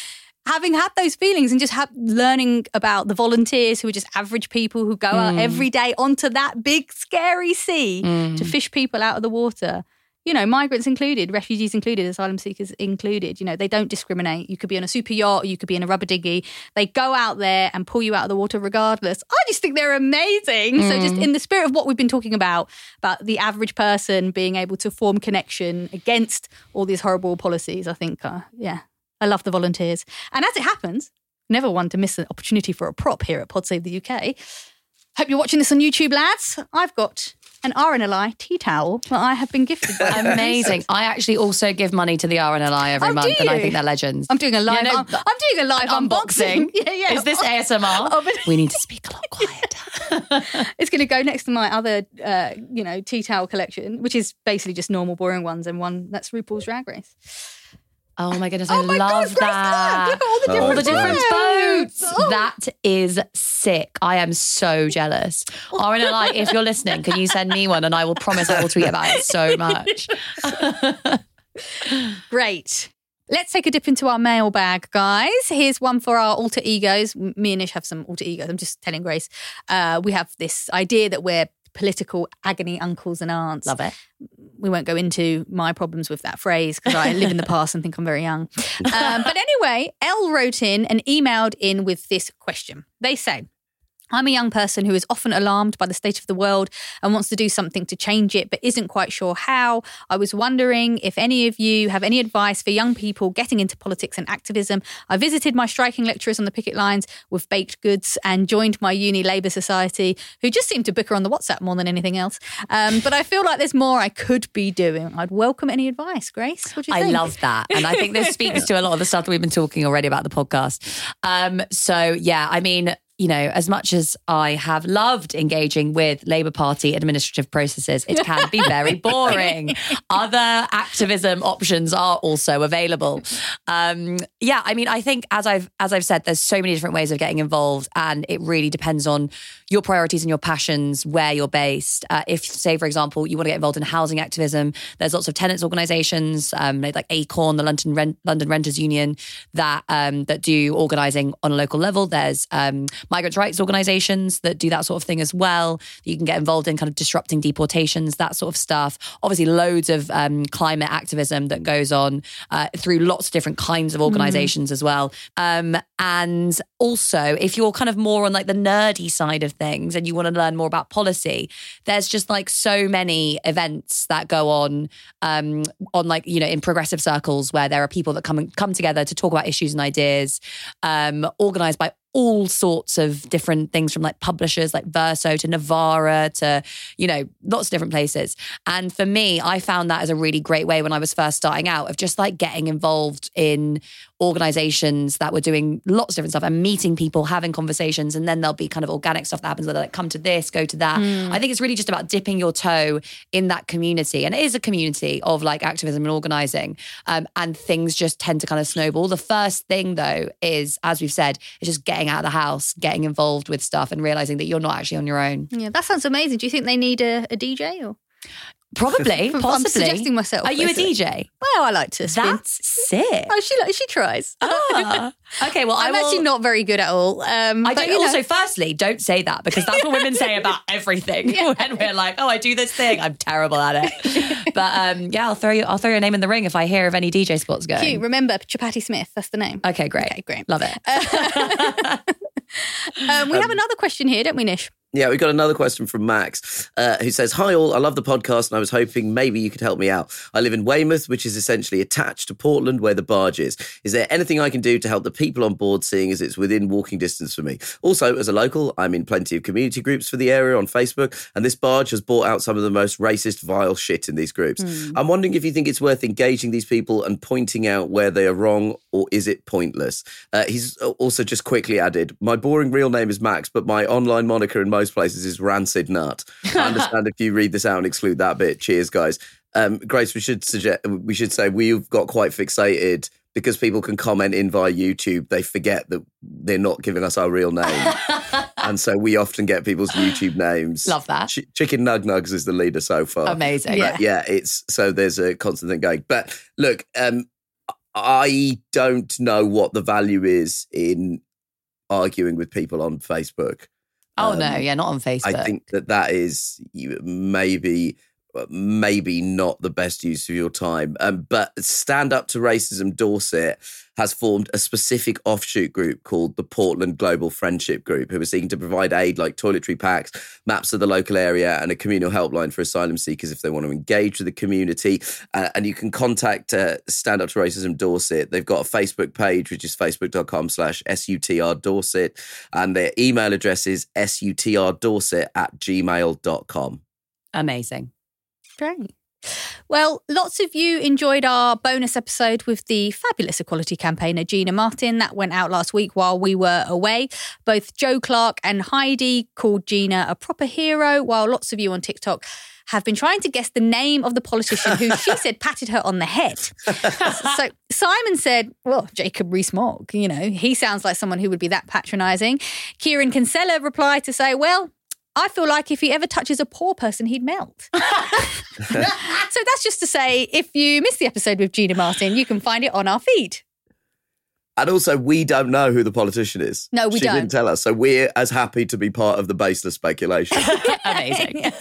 having had those feelings and just have, learning about the volunteers who are just average people who go out every day onto that big scary sea to fish people out of the water. You know, migrants included, refugees included, asylum seekers included. You know, they don't discriminate. You could be on a super yacht, or you could be in a rubber dinghy. They go out there and pull you out of the water regardless. I just think they're amazing. So, just in the spirit of what we've been talking about, about the average person being able to form connection against all these horrible policies, I think, uh, yeah, I love the volunteers. And as it happens, never one to miss an opportunity for a prop here at Pod Save the UK. Hope you're watching this on YouTube, lads. I've got an RNLI tea towel that I have been gifted by. [LAUGHS] Amazing. I actually also give money to the RNLI every Oh, month, and I think they're legends. I'm doing a live. Yeah, no, I'm, I'm doing a live unboxing. [LAUGHS] yeah, yeah. Is this ASMR? [LAUGHS] Oh, but- we need to speak a lot quieter. It's going to go next to my other, uh, you know, tea towel collection, which is basically just normal, boring ones, and one that's RuPaul's Drag Race. Oh my goodness, Oh I my love God, that. look at all the all the different different boats. boats. Oh. That is sick. I am so jealous. RNLI, if you're listening, can you send me one? And I will promise I will tweet about it so much. [LAUGHS] Great. Let's take a dip into our mailbag, guys. Here's one for our alter egos. Me and Ish have some alter egos. I'm just telling Grace. Uh, we have this idea that we're political agony uncles and aunts. Love it. we won't go into my problems with that phrase because I live in the [LAUGHS] past and think I'm very young. Um, but anyway, Elle wrote in and emailed in with this question. They say, I'm a young person who is often alarmed by the state of the world and wants to do something to change it, but isn't quite sure how. I was wondering if any of you have any advice for young people getting into politics and activism. I visited my striking lecturers on the picket lines with baked goods and joined my uni Labour Society, who just seem to bicker on the WhatsApp more than anything else. Um, but I feel like there's more I could be doing. I'd welcome any advice, Grace. What do you I think? love that. And I think this speaks [LAUGHS] to a lot of the stuff that we've been talking already about the podcast. Um, so, yeah, I mean, you know, as much as I have loved engaging with Labour Party administrative processes, it can be very [LAUGHS] boring. Other activism options are also available. Um, yeah, I mean, I think as I've as I've said, there's so many different ways of getting involved, and it really depends on your priorities and your passions, where you're based. Uh, if, say, for example, you want to get involved in housing activism, there's lots of tenants organisations um, like Acorn, the London Rent, London Renters Union, that um, that do organising on a local level. There's um, migrants' rights organisations that do that sort of thing as well. You can get involved in, kind of disrupting deportations, that sort of stuff. Obviously, loads of um, climate activism that goes on uh, through lots of different kinds of organisations as well. Um, and also, if you're kind of more on like the nerdy side of things and you want to learn more about policy, there's just like so many events that go on um, on like you know in progressive circles where there are people that come and come together to talk about issues and ideas, um, organised by all sorts of different things from like publishers like Verso to Novara to, you know, lots of different places. And for me, I found that as a really great way when I was first starting out of just like getting involved in organizations that were doing lots of different stuff and meeting people, having conversations. And then there'll be kind of organic stuff that happens where they're like, come to this, go to that. I think it's really just about dipping your toe in that community. And it is a community of like activism and organizing. Um, and things just tend to kind of snowball. The first thing though is, as we've said, it's just getting out of the house, getting involved with stuff and realizing that you're not actually on your own. Yeah, that sounds amazing. Do you think they need a, a DJ or? Probably, [LAUGHS] possibly. I'm suggesting myself, Are you a. DJ? Well, I like to spin. That's sick. Oh, she like she tries. Ah. [LAUGHS] Okay, well, I I'm will, actually not very good at all. Um, I but, don't. you know. Also, firstly, don't say that because that's what women say about [LAUGHS] everything. When we're like, "Oh, I do this thing," I'm terrible at it. But um, yeah, I'll throw you. I'll throw your name in the ring if I hear of any DJ spots going. Cute. Remember, Chapati Smith. That's the name. Okay, great. Okay, great. Love it. Um, we have another question here, don't we, Nish? Yeah, we got another question from Max, uh, who says, "Hi all, I love the podcast, and I was hoping maybe you could help me out. I live in Weymouth, which is essentially attached to Portland, where the barge is. Is there anything I can do to help the people on board, seeing as it's within walking distance for me? Also, as a local, I'm in plenty of community groups for the area on Facebook, and this barge has brought out some of the most racist, vile shit in these groups. I'm wondering if you think it's worth engaging these people and pointing out where they are wrong, or is it pointless? Uh, he's also just quickly added, My boring real name is Max, but my online moniker in most places is Rancid Nut. I understand if you read this out and exclude that bit. Cheers, guys. Um, Grace, we should suggest we should say we've got quite fixated because people can comment in via YouTube, they forget that they're not giving us our real name. [LAUGHS] and so we often get people's YouTube names. Love that. Ch- Chicken Nug Nugs is the leader so far. Amazing. But yeah, it's so there's a constant thing going. But look, um, I don't know what the value is in arguing with people on Facebook. Oh Um, no, yeah, not on Facebook. I think that that is maybe maybe not the best use of your time. Um, but Stand Up to Racism Dorset has formed a specific offshoot group called the Portland Global Friendship Group, who are seeking to provide aid like toiletry packs, maps of the local area, and a communal helpline for asylum seekers if they want to engage with the community. Uh, and you can contact uh, Stand Up to Racism Dorset. They've got a Facebook page, which is facebook.com slash SUTR Dorset. And their email address is sutrdorset at gmail.com. Amazing. Great. Well, lots of you enjoyed our bonus episode with the fabulous equality campaigner Gina Martin. That went out last week while we were away. Both Joe Clark and Heidi called Gina a proper hero, while lots of you on TikTok have been trying to guess the name of the politician who she said [LAUGHS] patted her on the head. [LAUGHS] so Simon said, well, Jacob Rees-Mogg, you know, he sounds like someone who would be that patronising. Kieran Kinsella replied to say, well, I feel like if he ever touches a poor person, he'd melt. [LAUGHS] so that's just to say, if you missed the episode with Gina Martin, you can find it on our feed. And also, we don't know who the politician is. No, we she don't. She didn't tell us. So we're as happy to be part of the baseless speculation. [LAUGHS] Amazing. [LAUGHS]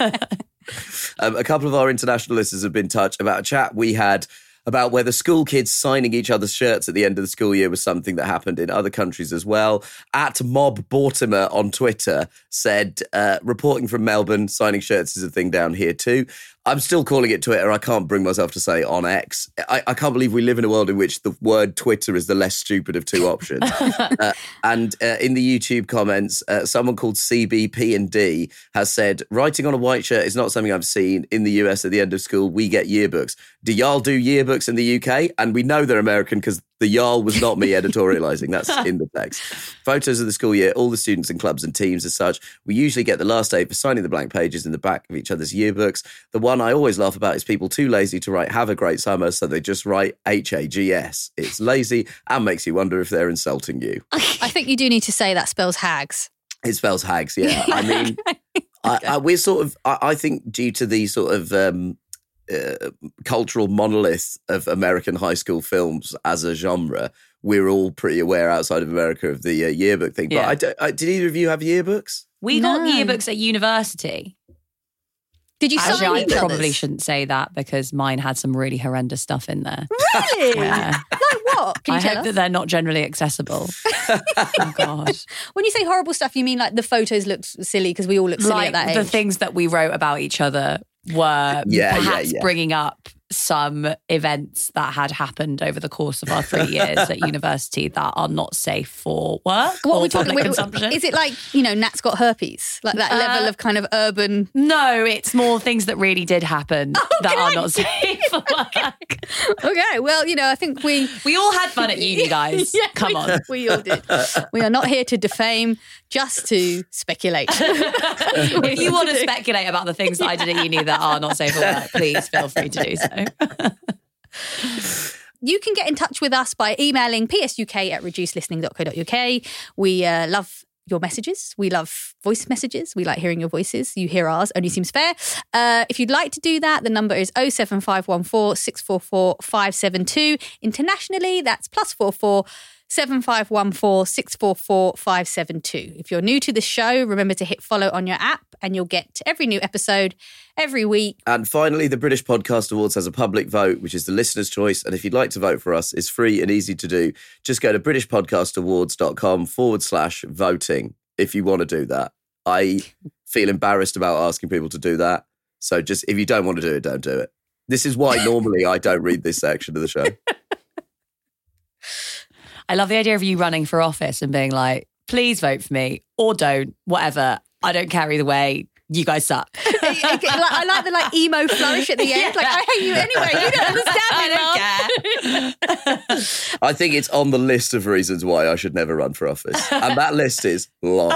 um, a couple of our international listeners have been touched about a chat we had about whether school kids signing each other's shirts at the end of the school year was something that happened in other countries as well. At Mob Bortimer on Twitter said, uh, reporting from Melbourne, signing shirts is a thing down here too. I'm still calling it Twitter. I can't bring myself to say on X. I, I can't believe we live in a world in which the word Twitter is the less stupid of two options. [LAUGHS] uh, and uh, in the YouTube comments, uh, someone called CBP and D has said, writing on a white shirt is not something I've seen in the US at the end of school. We get yearbooks. Do y'all do yearbooks in the UK? And we know they're American because the y'all was not me [LAUGHS] editorializing. That's in the text. Photos of the school year, all the students and clubs and teams as such. We usually get the last day for signing the blank pages in the back of each other's yearbooks. The one I always laugh about is people too lazy to write have a great summer, so they just write H A G S. It's lazy and makes you wonder if they're insulting you. [LAUGHS] I think you do need to say that spells hags. It spells hags, yeah. I mean, [LAUGHS] I, I, we're sort of, I, I think, due to the sort of um, uh, cultural monolith of American high school films as a genre, we're all pretty aware outside of America of the uh, yearbook thing. But I don't, I, did either of you have yearbooks? We got yearbooks at university. Did you Actually, sign I each probably other's? shouldn't say that because mine had some really horrendous stuff in there. Really? [LAUGHS] Yeah. Like what? Can you I tell hope us? that they're not generally accessible. [LAUGHS] oh God. When you say horrible stuff, you mean like the photos looked silly because we all look silly like at that age. the things that we wrote about each other were Yeah, yeah, perhaps yeah. bringing up some events that had happened over the course of our three [LAUGHS] years at university that are not safe for work what or we're talking public wait, consumption. Is it like you know Nat's got herpes, like that level Uh, of kind of urban? no, it's more things that really did happen that are not safe for [LAUGHS] work. Okay, well you know I think we We all had fun at uni, guys. [LAUGHS] Yeah, Come we, on. we all did. We are not here to defame, just to speculate. if you want to speculate about the things that I did at uni that are not safe for work, please feel free to do so. [LAUGHS] You can get in touch with us by emailing psuk at reducedlistening.co.uk. We uh, love your messages. We love voice messages. We like hearing your voices. You hear ours, only seems fair. Uh, if you'd like to do that, the number is 07514 644 572. Internationally, that's plus 44 7514 644 572. If you're new to the show, remember to hit follow on your app and you'll get every new episode every week. And finally, the British Podcast Awards has a public vote, which is the listener's choice. And if you'd like to vote for us, it's free and easy to do. Just go to BritishPodcastAwards.com forward slash voting if you want to do that. I feel embarrassed about asking people to do that. So just if you don't want to do it, don't do it. This is why normally I don't read this section of the show. [LAUGHS] I love the idea of you running for office and being like, please vote for me or don't, whatever. I don't care either way. You guys suck. [LAUGHS] I, I like the like emo flourish at the end. Like I hate you anyway. You don't understand [LAUGHS] me, I don't care. [LAUGHS] I think it's on the list of reasons why I should never run for office. And that list is long.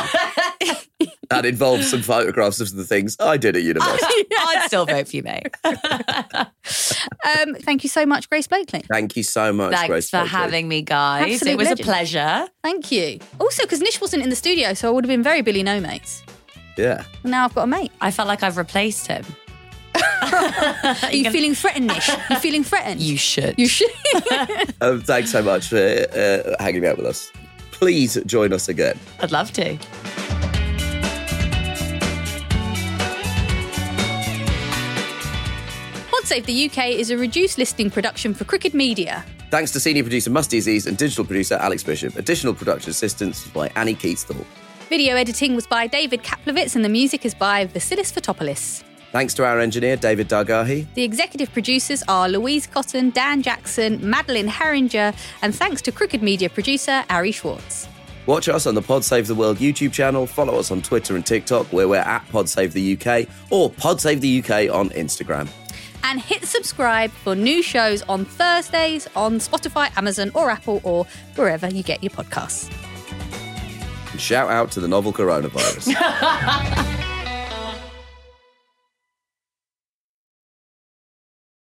that involves some photographs of the things I did at university. I'd still vote for you, mate. Um, thank you so much, Grace Blakeley. Thank you so much, Thanks Grace. for Blakeley. having me, guys. Absolute it was legend. a pleasure. Thank you. Also, because Nish wasn't in the studio, so I would have been very Billy No Mates. Yeah. Now I've got a mate. I felt like I've replaced him. Are [LAUGHS] you feeling threatened, Nish? You feeling threatened? You should. You should. [LAUGHS] Um, thanks so much for uh, hanging out with us. Please join us again. I'd love to. Pod Save the UK is a Reduced Listening production for Crooked Media. Thanks to senior producer Musty Aziz and digital producer Alex Bishop. Additional production assistance was by Annie Keatsthal. Video editing was by David Kaplowitz and the music is by Vasilis Fotopoulos. Thanks to our engineer David Dargahi. The executive producers are Louise Cotton, Dan Jackson, Madeline Herringer, and thanks to Crooked Media producer Ari Schwartz. Watch us on the Pod Save the World YouTube channel. Follow us on Twitter and TikTok, where we're at Pod Save the UK, or Pod Save the UK on Instagram. And hit subscribe for new shows on Thursdays on Spotify, Amazon, or Apple, or wherever you get your podcasts. And shout out to the novel coronavirus. [LAUGHS]